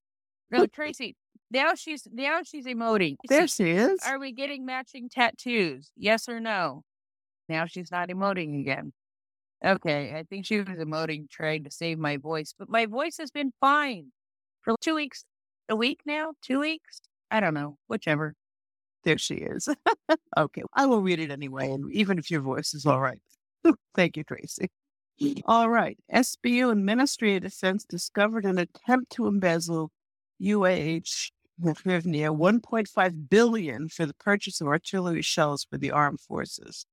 No, Tracy. Now she's now she's emoting. there she is. Are we getting matching tattoos? Yes or no? Now she's not emoting again. Okay, I think she was emoting trying to save my voice, but my voice has been fine for two weeks, a week now, two weeks. I don't know, whichever. There she is. okay, I will read it anyway, and even if your voice is all right. Thank you, Tracy. All right. SBU and Ministry of Defense discovered an attempt to embezzle UAH near 1.5 billion for the purchase of artillery shells for the armed forces.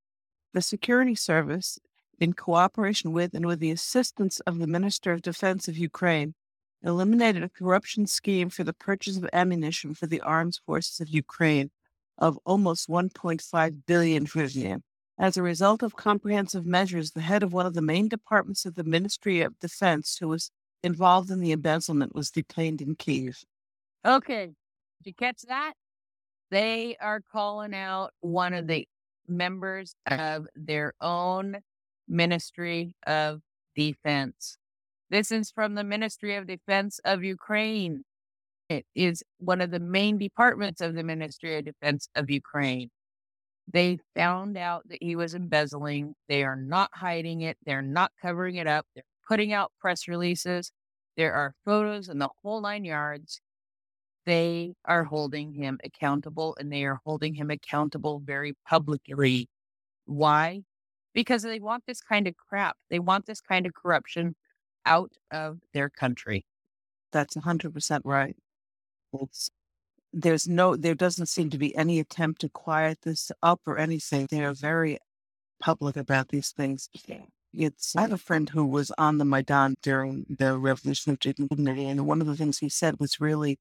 The security service, in cooperation with and with the assistance of the Minister of Defense of Ukraine, eliminated a corruption scheme for the purchase of ammunition for the armed forces of Ukraine of almost 1.5 billion hryvnia. As a result of comprehensive measures, the head of one of the main departments of the Ministry of Defense, who was involved in the embezzlement, was detained in Kiev. Okay, did you catch that? They are calling out one of the members of their own Ministry of Defense. This is from the Ministry of Defense of Ukraine. It is one of the main departments of the Ministry of Defense of Ukraine. They found out that he was embezzling. They are not hiding it. They're not covering it up. They're putting out press releases. There are photos and the whole nine yards. They are holding him accountable and they are holding him accountable very publicly. Why? Because they want this kind of crap. They want this kind of corruption out of their country. That's 100% right. It's, there's no, there doesn't seem to be any attempt to quiet this up or anything. They're very public about these things. It's, I have a friend who was on the Maidan during the Revolution of Dignity, and one of the things he said was really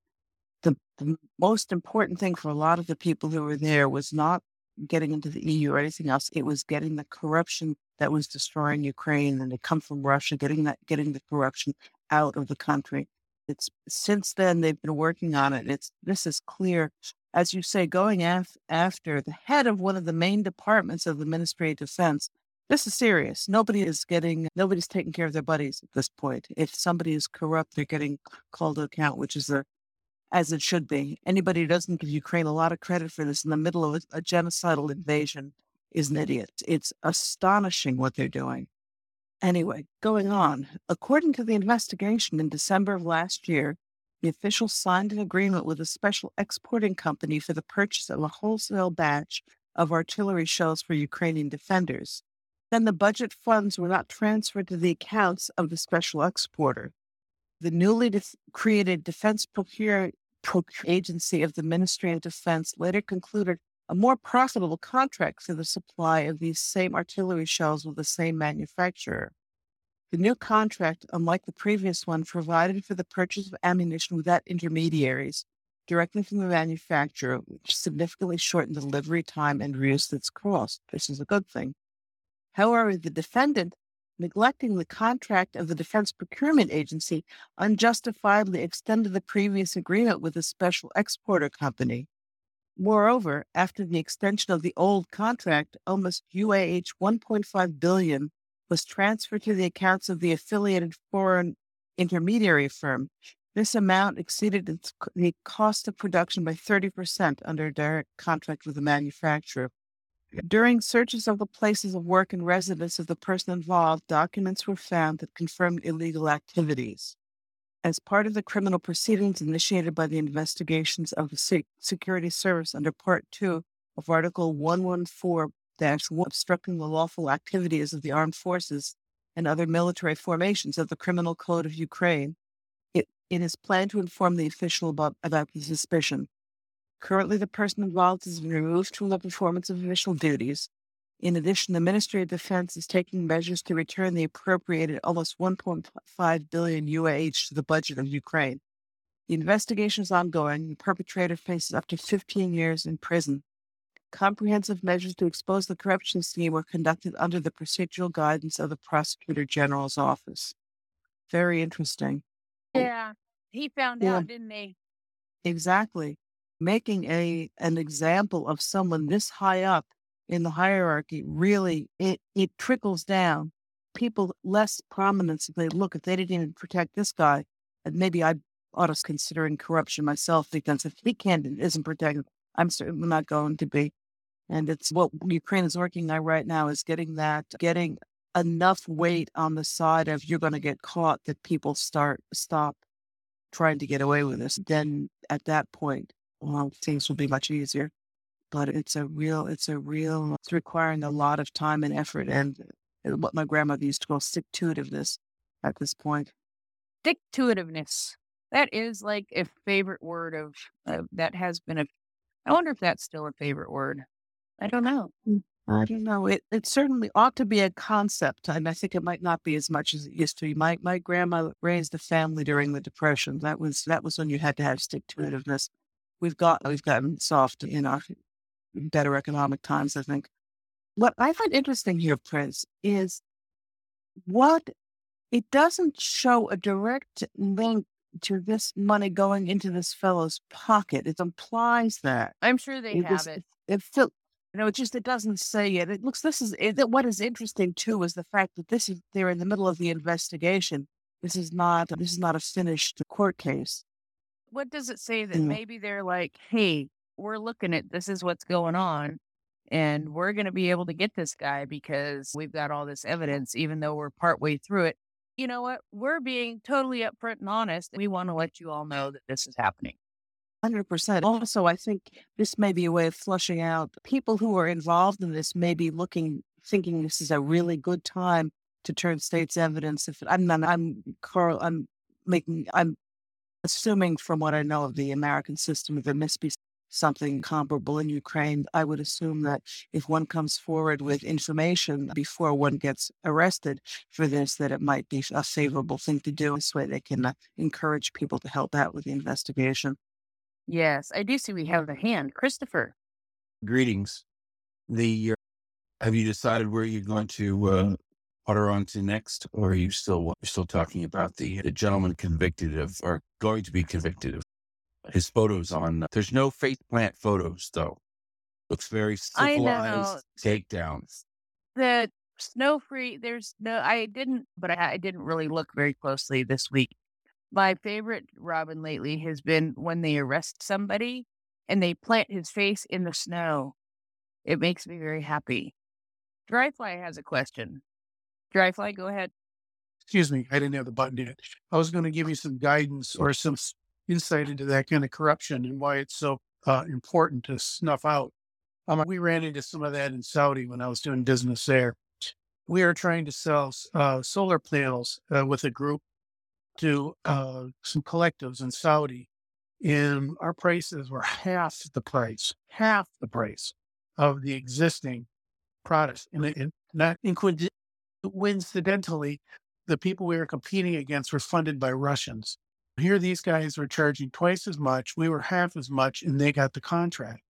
the, the most important thing for a lot of the people who were there was not getting into the EU or anything else. It was getting the corruption that was destroying Ukraine and it come from Russia, getting that, getting the corruption out of the country. It's since then they've been working on it. It's this is clear, as you say, going af- after the head of one of the main departments of the Ministry of Defense. This is serious. Nobody is getting, nobody's taking care of their buddies at this point. If somebody is corrupt, they're getting called to account, which is a as it should be. Anybody who doesn't give Ukraine a lot of credit for this in the middle of a, a genocidal invasion is an idiot. It's astonishing what they're doing. Anyway, going on. According to the investigation in December of last year, the officials signed an agreement with a special exporting company for the purchase of a wholesale batch of artillery shells for Ukrainian defenders. Then the budget funds were not transferred to the accounts of the special exporter. The newly created Defense Procure, Procure Agency of the Ministry of Defense later concluded more profitable contract for the supply of these same artillery shells with the same manufacturer. The new contract, unlike the previous one, provided for the purchase of ammunition without intermediaries, directly from the manufacturer, which significantly shortened delivery time and reduced its cost. This is a good thing. However, the defendant, neglecting the contract of the Defense Procurement Agency, unjustifiably extended the previous agreement with a special exporter company. Moreover, after the extension of the old contract, almost UAH 1.5 billion was transferred to the accounts of the affiliated foreign intermediary firm. This amount exceeded its, the cost of production by 30% under a direct contract with the manufacturer. During searches of the places of work and residence of the person involved, documents were found that confirmed illegal activities. As part of the criminal proceedings initiated by the investigations of the Security Service under Part 2 of Article 114 1, obstructing the lawful activities of the armed forces and other military formations of the Criminal Code of Ukraine, it, it is planned to inform the official about, about the suspicion. Currently, the person involved has been removed from the performance of official duties. In addition, the Ministry of Defense is taking measures to return the appropriated almost 1.5 billion UAH to the budget of Ukraine. The investigation is ongoing. The perpetrator faces up to 15 years in prison. Comprehensive measures to expose the corruption scheme were conducted under the procedural guidance of the Prosecutor General's office. Very interesting. Yeah, he found yeah. out, didn't he? Exactly making a an example of someone this high up in the hierarchy really it it trickles down. People less prominent if they look if they didn't even protect this guy, and maybe I ought to considering corruption myself because if he can't isn't protected, I'm certainly not going to be. And it's what Ukraine is working on right now is getting that getting enough weight on the side of you're going to get caught that people start stop trying to get away with this. Then at that point, well, things will be much easier. But it's a real, it's a real, it's requiring a lot of time and effort and uh, what my grandmother used to call stick to itiveness at this point. Stick to itiveness. That is like a favorite word of, uh, that has been a, I wonder if that's still a favorite word. I don't know. Mm, I don't know. It it certainly ought to be a concept, and I think it might not be as much as it used to be. My my grandma raised a family during the depression. That was that was when you had to have stick to itiveness we've got we've gotten soft in our better economic times, I think. What I find interesting here, Prince, is what it doesn't show a direct link to this money going into this fellow's pocket. It implies that. I'm sure they it have was, it. It felt you know, it just it doesn't say it. It looks this is it, what is interesting too is the fact that this is they're in the middle of the investigation. This is not this is not a finished court case what does it say that mm. maybe they're like, hey, we're looking at this is what's going on and we're going to be able to get this guy because we've got all this evidence, even though we're partway through it. You know what? We're being totally upfront and honest. We want to let you all know that this is happening. 100%. Also, I think this may be a way of flushing out people who are involved in this, may be looking, thinking this is a really good time to turn state's evidence. If I'm, I'm, I'm Carl, I'm making, I'm assuming from what I know of the American system, there must be something comparable in Ukraine. I would assume that if one comes forward with information before one gets arrested for this, that it might be a favorable thing to do. This way they can uh, encourage people to help out with the investigation. Yes, I do see we have a hand. Christopher. Greetings. The uh, have you decided where you're going to uh, Potter on to next, or are you still you're still talking about the the gentleman convicted of or going to be convicted of his photos on? Uh, there's no face plant photos though. Looks very civilized takedowns. The snow free. There's no. I didn't, but I, I didn't really look very closely this week. My favorite Robin lately has been when they arrest somebody and they plant his face in the snow. It makes me very happy. Dryfly has a question. Dryfly, go ahead. Excuse me, I didn't have the button yet. I was going to give you some guidance or some insight into that kind of corruption and why it's so uh, important to snuff out. Um, we ran into some of that in Saudi when I was doing business there. We are trying to sell uh, solar panels uh, with a group to uh, some collectives in Saudi, and our prices were half the price, half the price of the existing products. And, and not coincidentally, the people we were competing against were funded by Russians. Here, these guys were charging twice as much. We were half as much, and they got the contract.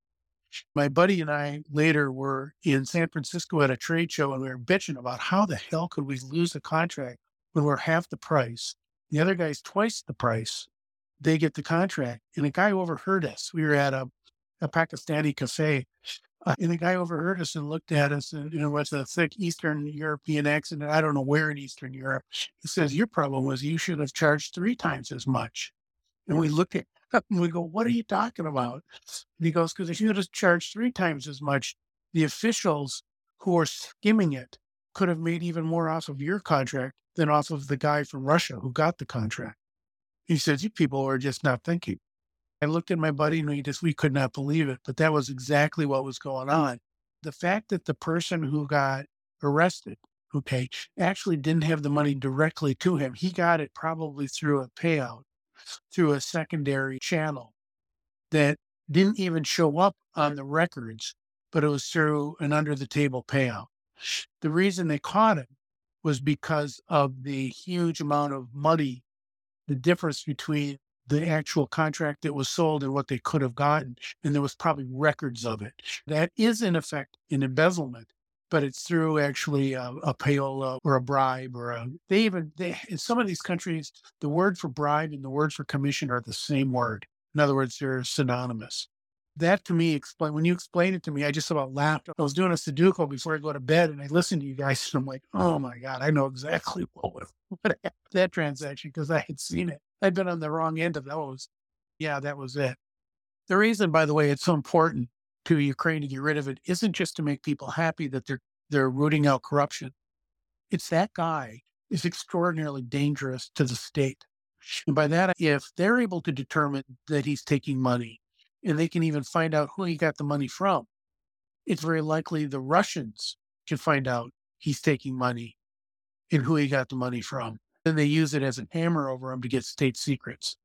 My buddy and I later were in San Francisco at a trade show, and we were bitching about how the hell could we lose a contract when we're half the price? The other guy's twice the price. They get the contract. And a guy overheard us. We were at a, a Pakistani cafe, uh, and the guy overheard us and looked at us, and you know, with a thick Eastern European accent. I don't know where in Eastern Europe. He says, "Your problem was you should have charged three times as much." And we looked at and we go, What are you talking about? And he goes, Because if you had charged three times as much, the officials who are skimming it could have made even more off of your contract than off of the guy from Russia who got the contract. He says, You people are just not thinking. I looked at my buddy and we just we could not believe it, but that was exactly what was going on. The fact that the person who got arrested, okay, actually didn't have the money directly to him. He got it probably through a payout through a secondary channel that didn't even show up on the records, but it was through an under the table payout. The reason they caught him was because of the huge amount of money, the difference between the actual contract that was sold and what they could have gotten. And there was probably records of it. That is in effect an embezzlement but it's through actually a, a payola or a bribe or a, they even, they, in some of these countries, the word for bribe and the word for commission are the same word. In other words, they're synonymous. That to me, explain when you explain it to me, I just about laughed. I was doing a Sudoku before I go to bed and I listened to you guys and I'm like, oh my God, I know exactly what, what that transaction because I had seen it. I'd been on the wrong end of those. Yeah, that was it. The reason, by the way, it's so important to Ukraine to get rid of it isn't just to make people happy that they're they're rooting out corruption. It's that guy is extraordinarily dangerous to the state. And by that, if they're able to determine that he's taking money and they can even find out who he got the money from, it's very likely the Russians can find out he's taking money and who he got the money from. Then they use it as a hammer over him to get state secrets.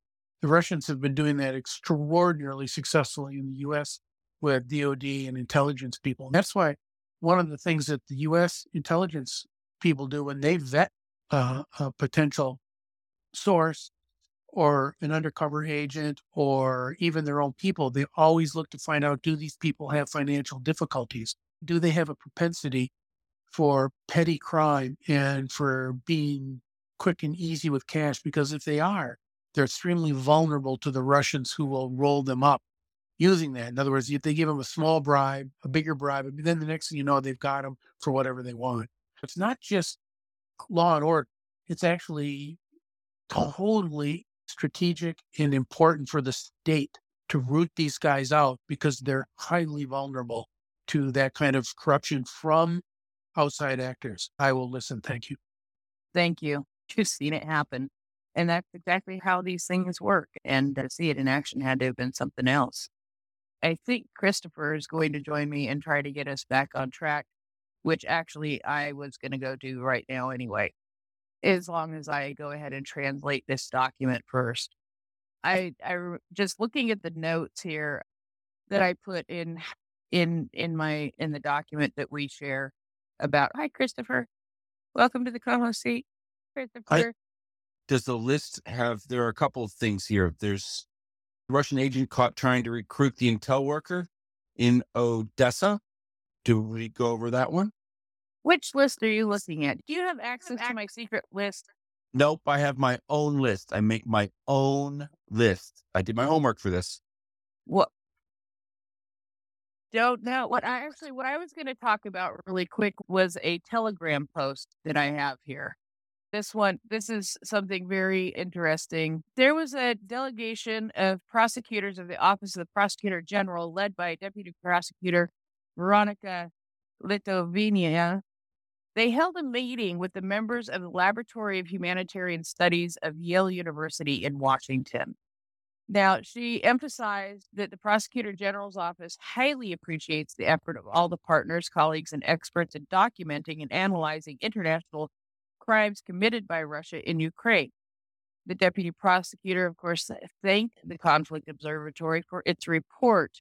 The Russians have been doing that extraordinarily successfully in the US with DOD and intelligence people. And That's why one of the things that the U.S. intelligence people do when they vet uh, a potential source or an undercover agent or even their own people, they always look to find out do these people have financial difficulties? Do they have a propensity for petty crime and for being quick and easy with cash? Because if they are, they're extremely vulnerable to the Russians who will roll them up using that. In other words, if they give them a small bribe, a bigger bribe, then the next thing you know, they've got them for whatever they want. It's not just law and order, it's actually totally strategic and important for the state to root these guys out because they're highly vulnerable to that kind of corruption from outside actors. I will listen. Thank you. Thank you. You've seen it happen. And that's exactly how these things work. And to see it in action had to have been something else. I think Christopher is going to join me and try to get us back on track, which actually I was going to go do right now anyway, as long as I go ahead and translate this document first. I I just looking at the notes here that I put in in in my in the document that we share about. Hi, Christopher. Welcome to the co seat. I, does the list have? There are a couple of things here. There's Russian agent caught trying to recruit the intel worker in Odessa. Do we go over that one? Which list are you looking at? Do you have access to my secret list? Nope, I have my own list. I make my own list. I did my homework for this. What? Don't know. What I actually, what I was going to talk about really quick was a Telegram post that I have here this one, this is something very interesting. There was a delegation of prosecutors of the Office of the Prosecutor General, led by Deputy Prosecutor Veronica Litovina. They held a meeting with the members of the Laboratory of Humanitarian Studies of Yale University in Washington. Now, she emphasized that the Prosecutor General's office highly appreciates the effort of all the partners, colleagues, and experts in documenting and analyzing international crimes committed by Russia in Ukraine. The deputy prosecutor, of course, uh, thanked the Conflict Observatory for its report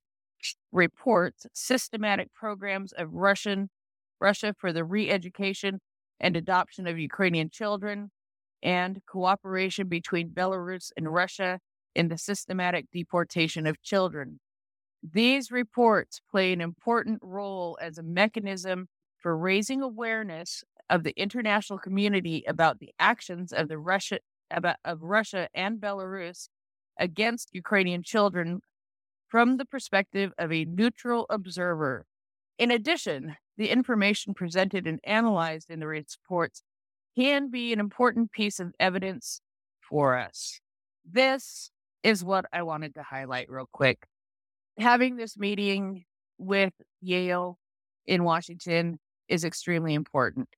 reports systematic programs of Russian Russia for the re-education and adoption of Ukrainian children, and cooperation between Belarus and Russia in the systematic deportation of children. These reports play an important role as a mechanism for raising awareness of the international community about the actions of the Russia about, of Russia and Belarus against Ukrainian children from the perspective of a neutral observer. In addition, the information presented and analyzed in the reports can be an important piece of evidence for us. This is what I wanted to highlight real quick. Having this meeting with Yale in Washington is extremely important.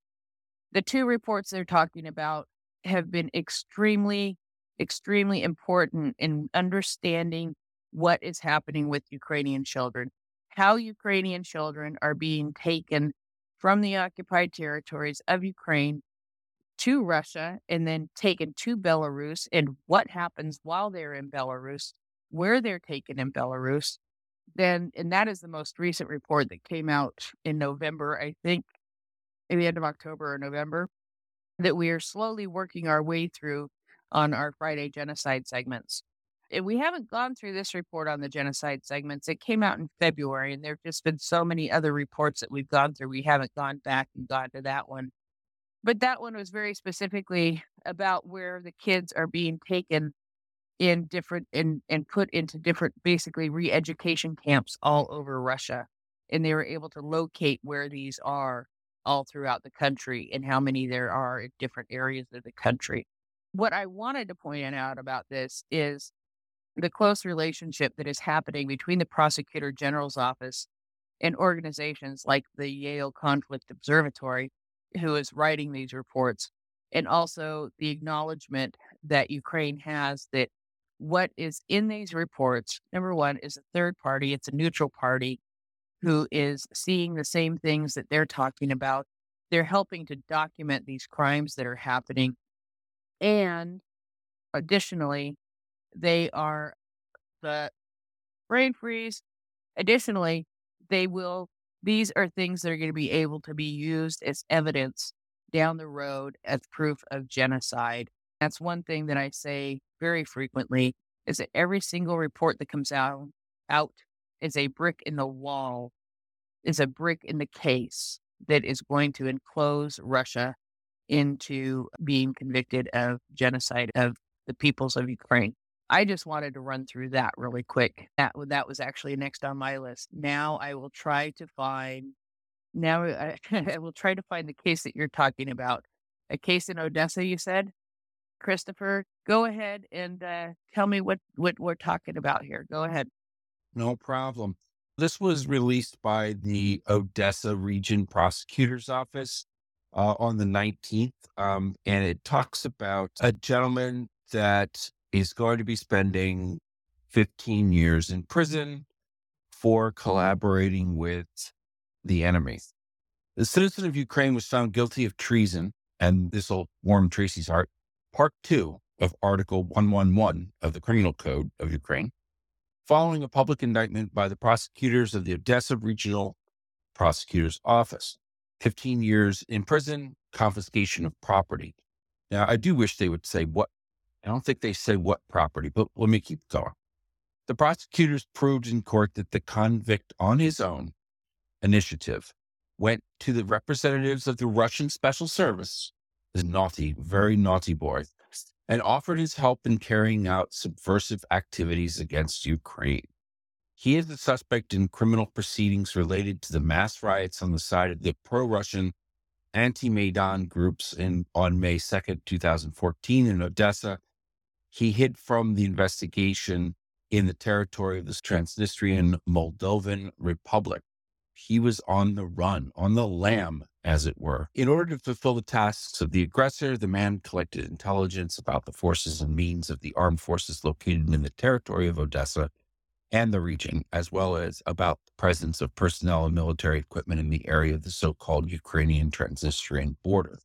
The two reports they're talking about have been extremely, extremely important in understanding what is happening with Ukrainian children, how Ukrainian children are being taken from the occupied territories of Ukraine to Russia and then taken to Belarus, and what happens while they're in Belarus, where they're taken in Belarus. Then, and that is the most recent report that came out in November, I think, in the end of October or November, that we are slowly working our way through on our Friday genocide segments. And we haven't gone through this report on the genocide segments. It came out in February, and there have just been so many other reports that we've gone through. We haven't gone back and gone to that one. But that one was very specifically about where the kids are being taken in different and and put into different basically re-education camps all over Russia. And they were able to locate where these are all throughout the country and how many there are in different areas of the country. What I wanted to point out about this is the close relationship that is happening between the prosecutor general's office and organizations like the Yale Conflict Observatory, who is writing these reports, and also the acknowledgement that Ukraine has that what is in these reports, number one, is a third party, it's a neutral party who is seeing the same things that they're talking about. They're helping to document these crimes that are happening. And additionally, they are the brain freeze. Additionally, they will, these are things that are going to be able to be used as evidence down the road as proof of genocide. That's one thing that I say very frequently is that every single report that comes out out is a brick in the wall, is a brick in the case that is going to enclose Russia into being convicted of genocide of the peoples of Ukraine. I just wanted to run through that really quick. That that was actually next on my list. Now I will try to find. Now I, I will try to find the case that you're talking about. A case in Odessa, you said, Christopher. Go ahead and uh, tell me what what we're talking about here. Go ahead. No problem. This was released by the Odessa Region Prosecutor's Office uh, on the 19th. Um, and it talks about a gentleman that is going to be spending 15 years in prison for collaborating with the enemy. The citizen of Ukraine was found guilty of treason, and this will warm Tracy's heart. Part two of Article 111 of the Criminal Code of Ukraine following a public indictment by the prosecutors of the Odessa Regional Prosecutor's Office. 15 years in prison, confiscation of property. Now, I do wish they would say what, I don't think they say what property, but let me keep going. The prosecutors proved in court that the convict, on his own initiative, went to the representatives of the Russian Special Service, this naughty, very naughty boy, and offered his help in carrying out subversive activities against Ukraine. He is a suspect in criminal proceedings related to the mass riots on the side of the pro Russian anti Maidan groups in, on May 2nd, 2014, in Odessa. He hid from the investigation in the territory of the Transnistrian Moldovan Republic. He was on the run, on the lam, as it were. In order to fulfill the tasks of the aggressor, the man collected intelligence about the forces and means of the armed forces located in the territory of Odessa and the region, as well as about the presence of personnel and military equipment in the area of the so called Ukrainian Transnistrian border.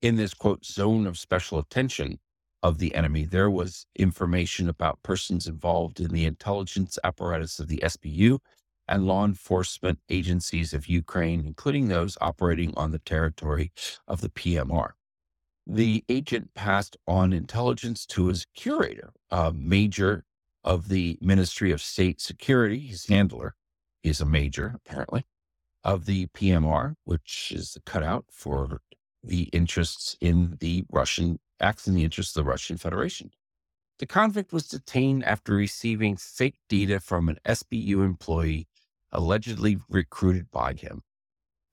In this quote, zone of special attention of the enemy, there was information about persons involved in the intelligence apparatus of the SBU and law enforcement agencies of Ukraine, including those operating on the territory of the PMR. the agent passed on intelligence to his curator, a major of the Ministry of State Security. His handler is a major, apparently, of the PMR, which is the cutout for the interests in the Russian, acts in the interests of the Russian Federation. The convict was detained after receiving fake data from an SBU employee allegedly recruited by him.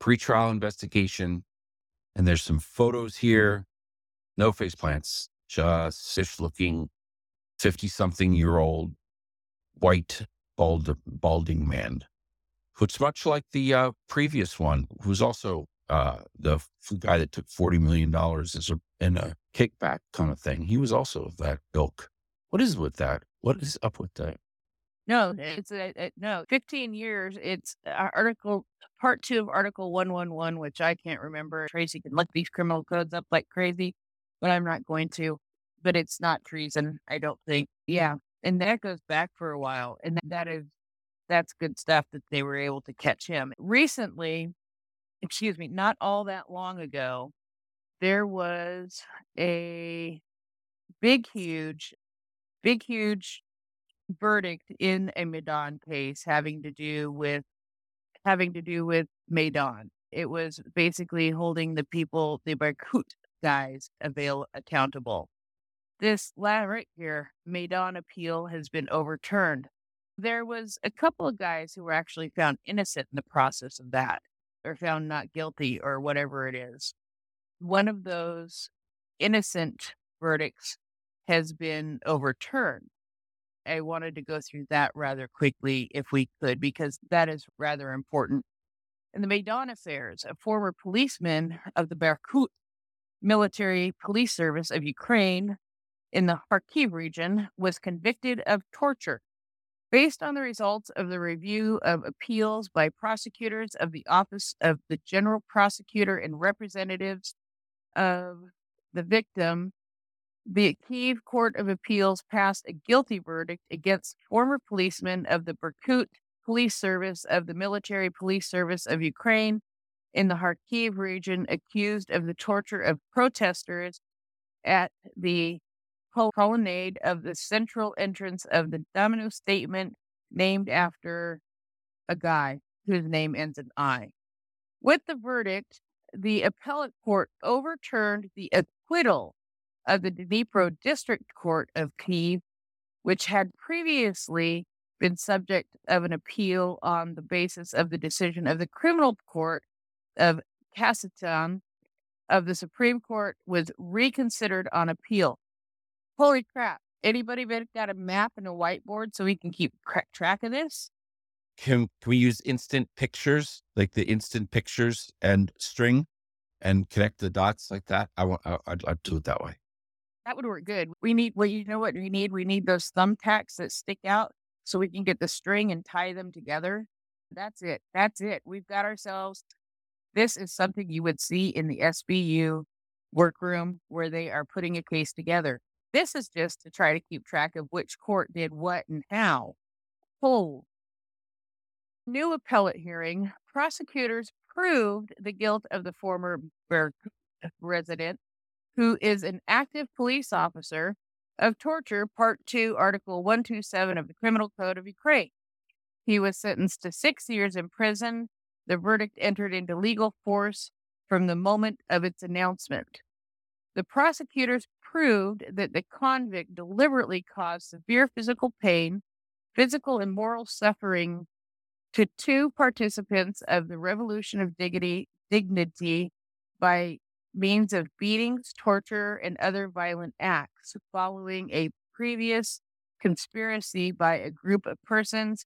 Pretrial investigation, and there's some photos here. No face plants, just fish looking 50 something year old white bald, balding man who's much like the uh, previous one, who's also uh, the guy that took $40 million as a, in a kickback kind of thing. He was also of that ilk. What is with that? What is up with that? No, it's a, a- no. Fifteen years. It's uh, article part two of Article One One One, which I can't remember. Tracy can look these criminal codes up like crazy, but I'm not going to. But it's not treason, I don't think. Yeah, and that goes back for a while, and that is that's good stuff that they were able to catch him recently. Excuse me, not all that long ago, there was a big, huge, big, huge verdict in a Maidan case having to do with having to do with Maidan. It was basically holding the people, the Berkut guys, avail accountable. This last right here, Maidan appeal has been overturned. There was a couple of guys who were actually found innocent in the process of that, or found not guilty, or whatever it is. One of those innocent verdicts has been overturned. I wanted to go through that rather quickly if we could, because that is rather important. In the Maidan affairs, a former policeman of the Berkut military police service of Ukraine in the Kharkiv region was convicted of torture. Based on the results of the review of appeals by prosecutors of the Office of the General Prosecutor and representatives of the victim, the Kiev Court of Appeals passed a guilty verdict against former policemen of the Berkut Police Service of the Military Police Service of Ukraine in the Kharkiv region accused of the torture of protesters at the colonnade of the central entrance of the Dynamo statement named after a guy whose name ends in I. With the verdict, the appellate court overturned the acquittal of the Dnipro District Court of Kiev, which had previously been subject of an appeal on the basis of the decision of the criminal court of Cassation of the Supreme Court was reconsidered on appeal. Holy crap. Anybody got a map and a whiteboard so we can keep track of this? Can, can we use instant pictures, like the instant pictures and string and connect the dots like that? I want, I, I'd, I'd do it that way. That would work good. We need, well, you know what we need? We need those thumbtacks that stick out so we can get the string and tie them together. That's it. That's it. We've got ourselves. This is something you would see in the SBU workroom where they are putting a case together. This is just to try to keep track of which court did what and how. Oh. New appellate hearing. Prosecutors proved the guilt of the former Berg resident, who is an active police officer of torture, Part 2, Article 127 of the Criminal Code of Ukraine. He was sentenced to six years in prison. The verdict entered into legal force from the moment of its announcement. The prosecutors proved that the convict deliberately caused severe physical pain, physical and moral suffering to two participants of the Revolution of Dignity, dignity by means of beatings, torture, and other violent acts following a previous conspiracy by a group of persons.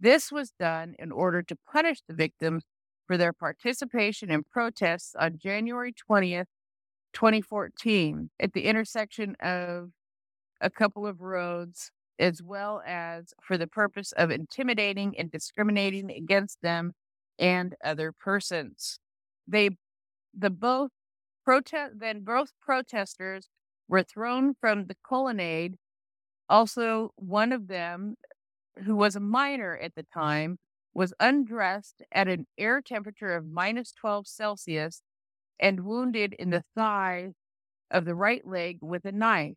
This was done in order to punish the victims for their participation in protests on January 20th, 2014, at the intersection of a couple of roads, as well as for the purpose of intimidating and discriminating against them and other persons. They, the both protest, then both protesters were thrown from the colonnade. Also, one of them, who was a minor at the time, was undressed at an air temperature of minus 12 Celsius and wounded in the thigh of the right leg with a knife.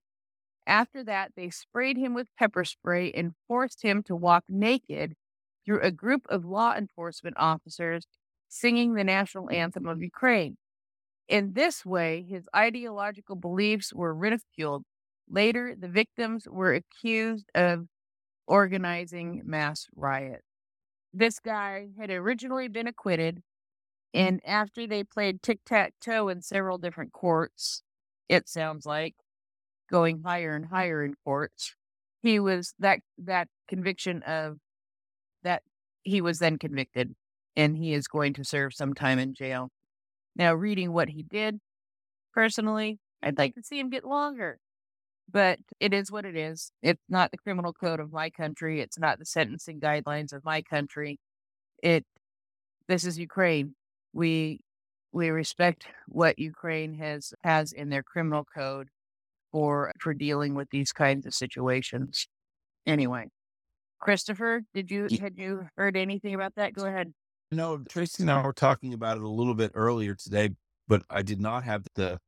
After that, they sprayed him with pepper spray and forced him to walk naked through a group of law enforcement officers singing the national anthem of Ukraine. In this way, his ideological beliefs were ridiculed. Later, the victims were accused of organizing mass riots. This guy had originally been acquitted, and after they played tic tac toe in several different courts, it sounds like going higher and higher in courts, he was that that conviction of that he was then convicted and he is going to serve some time in jail. Now, reading what he did, personally, I'd like to see him get longer. But it is what it is. It's not the criminal code of my country. It's not the sentencing guidelines of my country. It this is Ukraine. We we respect what Ukraine has has in their criminal code for for dealing with these kinds of situations. Anyway, Christopher, did you had you heard anything about that? Go ahead. No, Tracy and I were talking about it a little bit earlier today, but I did not have the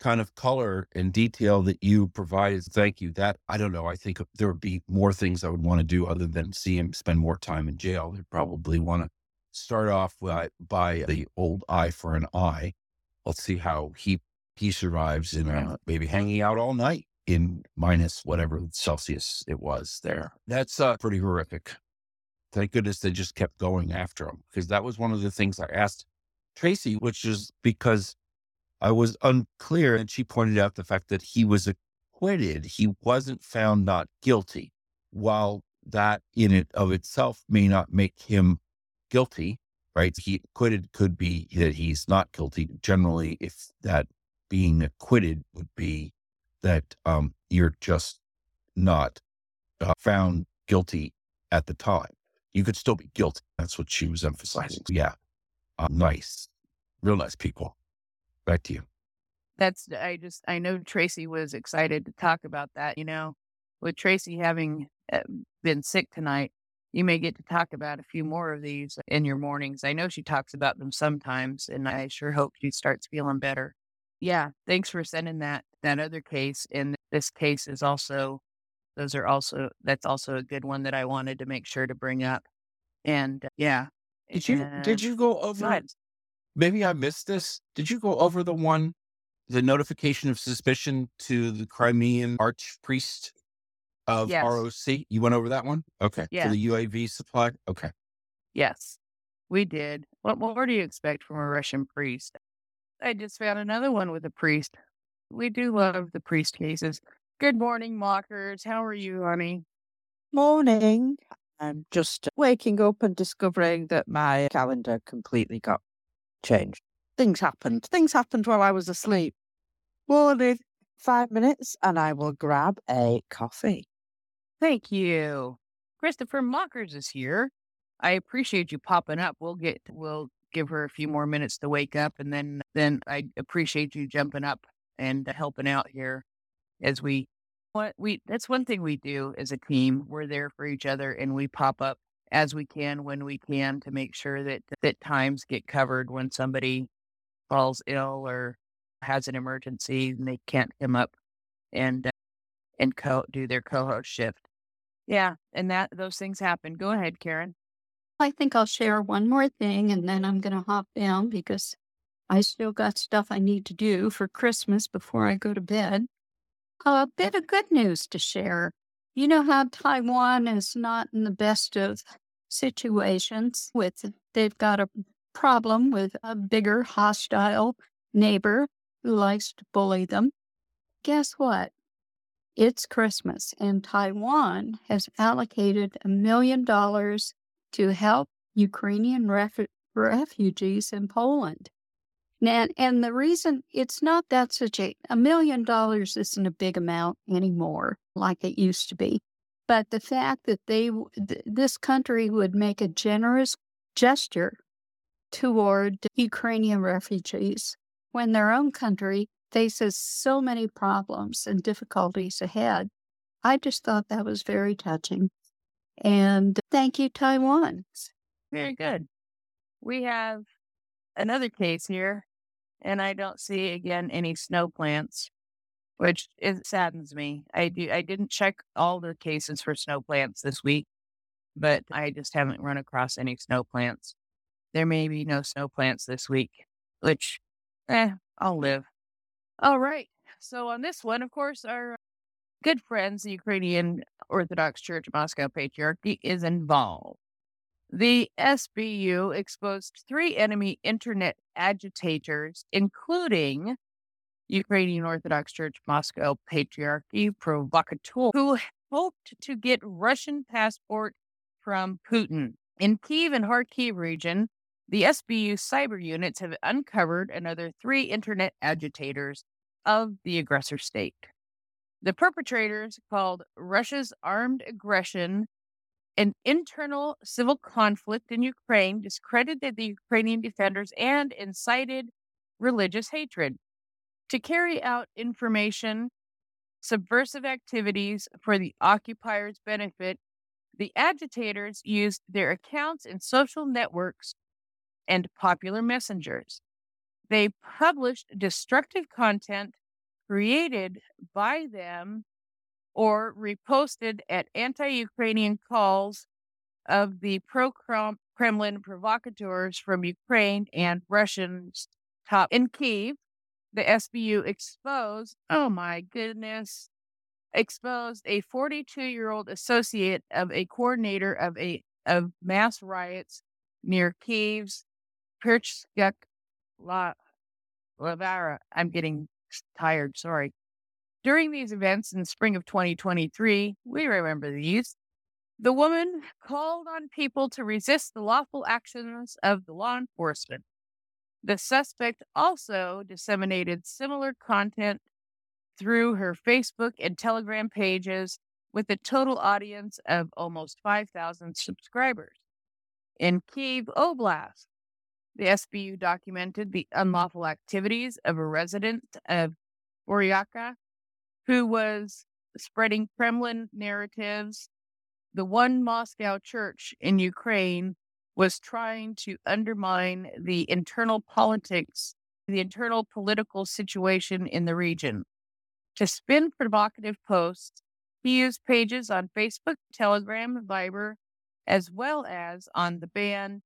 kind of color and detail that you provided. Thank you. That I don't know. I think there would be more things I would want to do other than see him spend more time in jail. They'd probably want to start off by, by the old eye for an eye. Let's see how he he survives in uh, maybe hanging out all night in minus whatever Celsius it was there. That's uh, pretty horrific thank goodness they just kept going after him because that was one of the things I asked Tracy, which is because I was unclear. And she pointed out the fact that he was acquitted. He wasn't found not guilty. While that in it of itself may not make him guilty, right? He acquitted could be that he's not guilty. Generally, if that being acquitted would be that um, you're just not uh, found guilty at the time you could still be guilty. That's what she was emphasizing. Yeah. Uh, nice. Real nice people. Back to you. That's, I just, I know Tracy was excited to talk about that. You know, with Tracy having uh, been sick tonight, you may get to talk about a few more of these in your mornings. I know she talks about them sometimes, and I sure hope she starts feeling better. Yeah, thanks for sending that that other case. And this case is also those are also that's also a good one that I wanted to make sure to bring up. And uh, yeah, did you did you go over? Maybe I missed this. Did you go over the one, the notification of suspicion to the Crimean archpriest of yes. ROC? You went over that one. Okay. Yeah. For the UAV supply. Okay. Yes, we did. What more do you expect from a Russian priest? I just found another one with a priest. We do love the priest cases. Good morning, mockers. How are you, honey? Morning. I'm just waking up and discovering that my calendar completely got changed. Things happened. Things happened while I was asleep. Morning. Five minutes and I will grab a coffee. Thank you. Christopher Mockers is here. I appreciate you popping up. We'll get we'll give her a few more minutes to wake up and then then I appreciate you jumping up and helping out here as we what we that's one thing we do as a team. We're there for each other and we pop up as we can when we can to make sure that that times get covered when somebody falls ill or has an emergency and they can't come up and uh, and co- do their co-host shift. Yeah, and that those things happen. Go ahead, Karen. I think I'll share one more thing and then I'm going to hop down because I still got stuff I need to do for Christmas before I go to bed a bit of good news to share. You know how Taiwan is not in the best of situations with they've got a problem with a bigger hostile neighbor who likes to bully them. Guess what? It's Christmas and Taiwan has allocated a million dollars to help Ukrainian ref- refugees in Poland. And, and the reason it's not that such a, a million dollars isn't a big amount anymore like it used to be. But the fact that they, th- this country would make a generous gesture toward Ukrainian refugees when their own country faces so many problems and difficulties ahead. I just thought that was very touching. And thank you, Taiwan. Very good. We have another case here, and I don't see again any snow plants. which it saddens me. I do. I didn't check all the cases for snow plants this week, but I just haven't run across any snow plants. There may be no snow plants this week, which, eh, I'll live. All right. So on this one, of course, our good friends, the Ukrainian Orthodox Church Moscow Patriarchy, is involved. The SBU exposed three enemy internet agitators, including Ukrainian Orthodox Church Moscow Patriarchy provocateur, who hoped to get Russian passport from Putin. In Kiev and Kharkiv region, the SBU cyber units have uncovered another three internet agitators of the aggressor state. The perpetrators, called Russia's Armed Aggression an internal civil conflict in Ukraine, discredited the Ukrainian defenders, and incited religious hatred. To carry out information, subversive activities for the occupiers' benefit, the agitators used their accounts in social networks and popular messengers. They published destructive content created by them or reposted at anti Ukrainian calls of the pro Kremlin provocateurs from Ukraine and Russians top in Kiev. The SBU exposed, oh my goodness, exposed a 42 year old associate of a coordinator of a of mass riots near Kiev's Pechersk La Lavra. I'm getting tired, sorry. During these events in spring of 2023, we remember these. The woman called on people to resist the lawful actions of the law enforcement. The suspect also disseminated similar content through her Facebook and Telegram pages with a total audience of almost 5,000 subscribers. In Kiev Oblast, the SBU documented the unlawful activities of a resident of Boyarka who was spreading Kremlin narratives. The one Moscow church in Ukraine was trying to undermine the internal politics, the internal political situation in the region. To spin provocative posts, he used pages on Facebook, Telegram, Viber, as well as on the band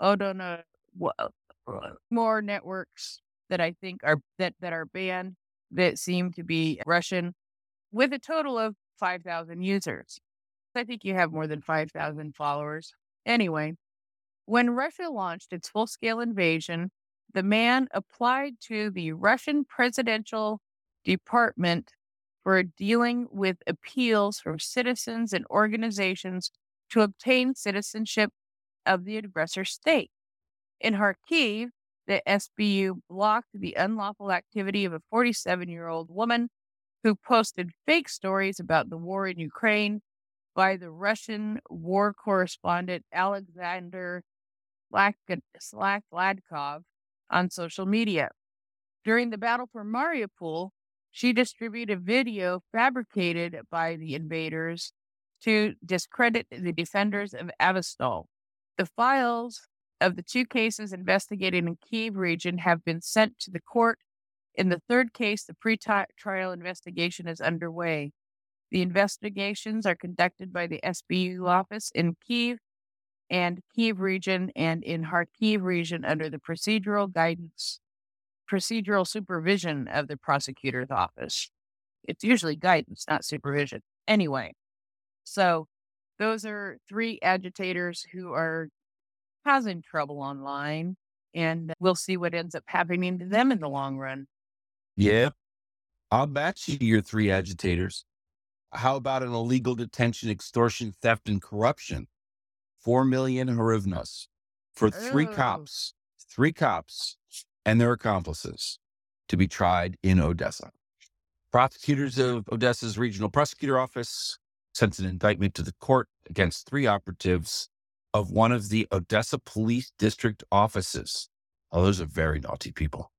Odona oh, uh, more networks that I think are that that are banned that seem to be Russian with a total of 5,000 users. I think you have more than 5,000 followers. Anyway, when Russia launched its full scale invasion, the man applied to the Russian presidential department for dealing with appeals from citizens and organizations to obtain citizenship of the aggressor state. In Kharkiv, the SBU blocked the unlawful activity of a 47 year old woman who posted fake stories about the war in Ukraine by the Russian war correspondent Alexander Sladkov on social media. During the battle for Mariupol, she distributed video fabricated by the invaders to discredit the defenders of Azovstal. The files of the two cases investigated in Kiev region have been sent to the court. In the third case, the pre-trial investigation is underway. The investigations are conducted by the SBU office in Kiev and Kiev region and in Kharkiv region under the procedural guidance, procedural supervision of the prosecutor's office. It's usually guidance, not supervision. Anyway, so those are three agitators who are causing trouble online. And we'll see what ends up happening to them in the long run. Yeah. I'll match you your three agitators. How about an illegal detention, extortion, theft, and corruption? Four million hryvnias for three cops, three cops and their accomplices to be tried in Odessa. Prosecutors of Odessa's regional prosecutor office sent an indictment to the court against three operatives of one of the Odessa Police District offices. Oh, those are very naughty people.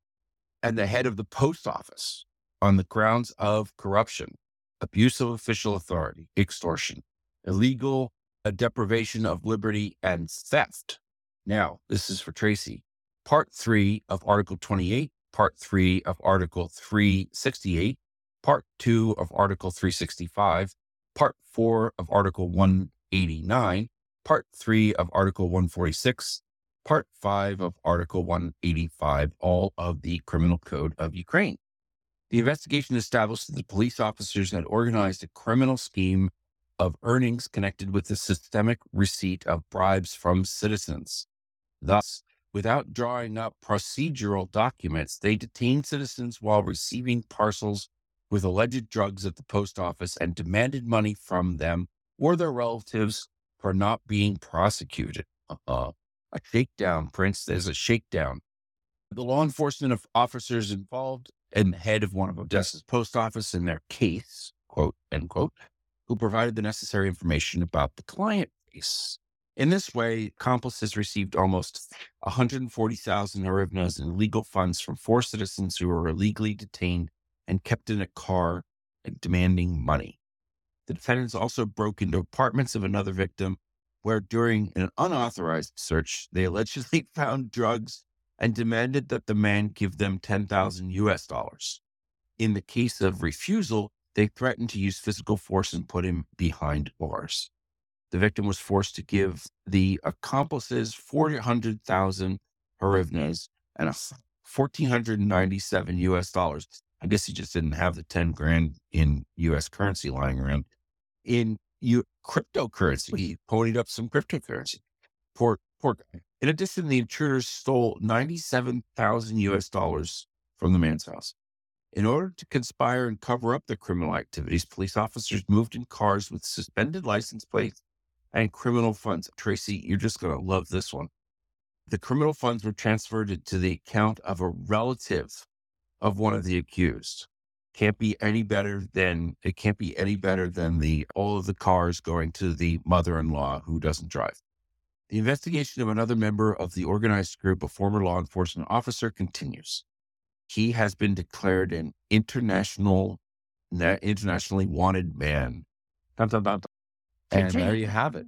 And the head of the post office on the grounds of corruption, abuse of official authority, extortion, illegal uh, deprivation of liberty, and theft. Now, this is for Tracy. Part three of Article 28, Part 3 of Article 368, Part 2 of Article 365, Part 4 of Article 189, Part 3 of Article 146, Part 5 of Article 185, all of the Criminal Code of Ukraine. The investigation established that the police officers had organized a criminal scheme of earnings connected with the systemic receipt of bribes from citizens. Thus, without drawing up procedural documents, they detained citizens while receiving parcels with alleged drugs at the post office and demanded money from them or their relatives for not being prosecuted. Uh-uh. A shakedown, Prince. There's a shakedown. The law enforcement officers involved and the head of one of Odessa's post office in their case, quote, end quote, who provided the necessary information about the client base. In this way, accomplices received almost 140,000 hryvnias in legal funds from four citizens who were illegally detained and kept in a car and demanding money. The defendants also broke into apartments of another victim, where during an unauthorized search, they allegedly found drugs and demanded that the man give them 10,000 US dollars. In the case of refusal, they threatened to use physical force and put him behind bars. The victim was forced to give the accomplices 400,000 hryvnias and 1,497 US dollars. I guess he just didn't have the 10 grand in US currency lying around. In U- cryptocurrency, he ponied up some cryptocurrency. Poor, poor guy. In addition, the intruders stole 97,000 US dollars from the man's house. In order to conspire and cover up the criminal activities, police officers moved in cars with suspended license plates and criminal funds. Tracy, you're just going to love this one. The criminal funds were transferred to the account of a relative of one of the accused. Can't be any better than it can't be any better than the all of the cars going to the mother-in-law who doesn't drive. The investigation of another member of the organized group, a former law enforcement officer, continues. He has been declared an international, internationally wanted man. Dun, dun, dun, and there you have it.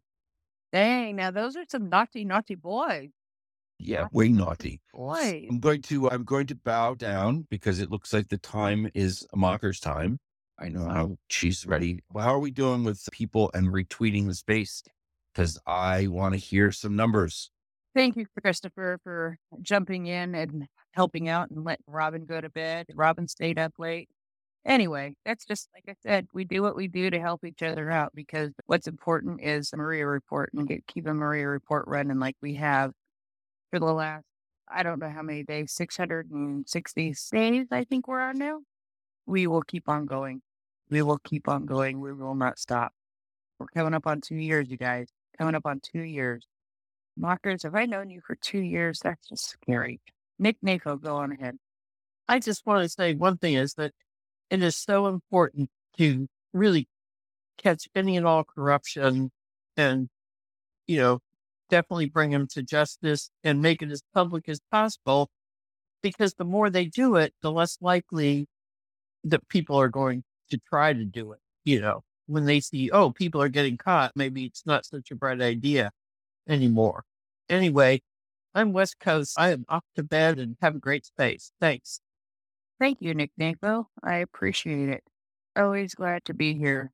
Dang, now those are some naughty, naughty boys. Yeah, way naughty. Why? I'm going to I'm going to bow down because it looks like the time is a Mocker's time. I know how she's ready. Well, how are we doing with people and retweeting the space? Because I want to hear some numbers. Thank you, Christopher, for jumping in and helping out and letting Robin go to bed. Robin stayed up late. Anyway, that's just like I said, we do what we do to help each other out because what's important is Maria report and get keep a Maria report running like we have for the last I don't know how many days, 660 days, I think we're on now. We will keep on going. We will keep on going. We will not stop. We're coming up on two years, you guys. Coming up on two years. Mockers, have I known you for two years? That's just scary. Nick Nako, go on ahead. I just want to say one thing is that it is so important to really catch any and all corruption and, you know, definitely bring them to justice and make it as public as possible. Because the more they do it, the less likely that people are going to try to do it. You know, when they see, oh, people are getting caught, maybe it's not such a bright idea anymore. Anyway, I'm West Coast. I am off to bed and have a great space. Thanks. Thank you, Nick Nico. I appreciate it. Always glad to be here.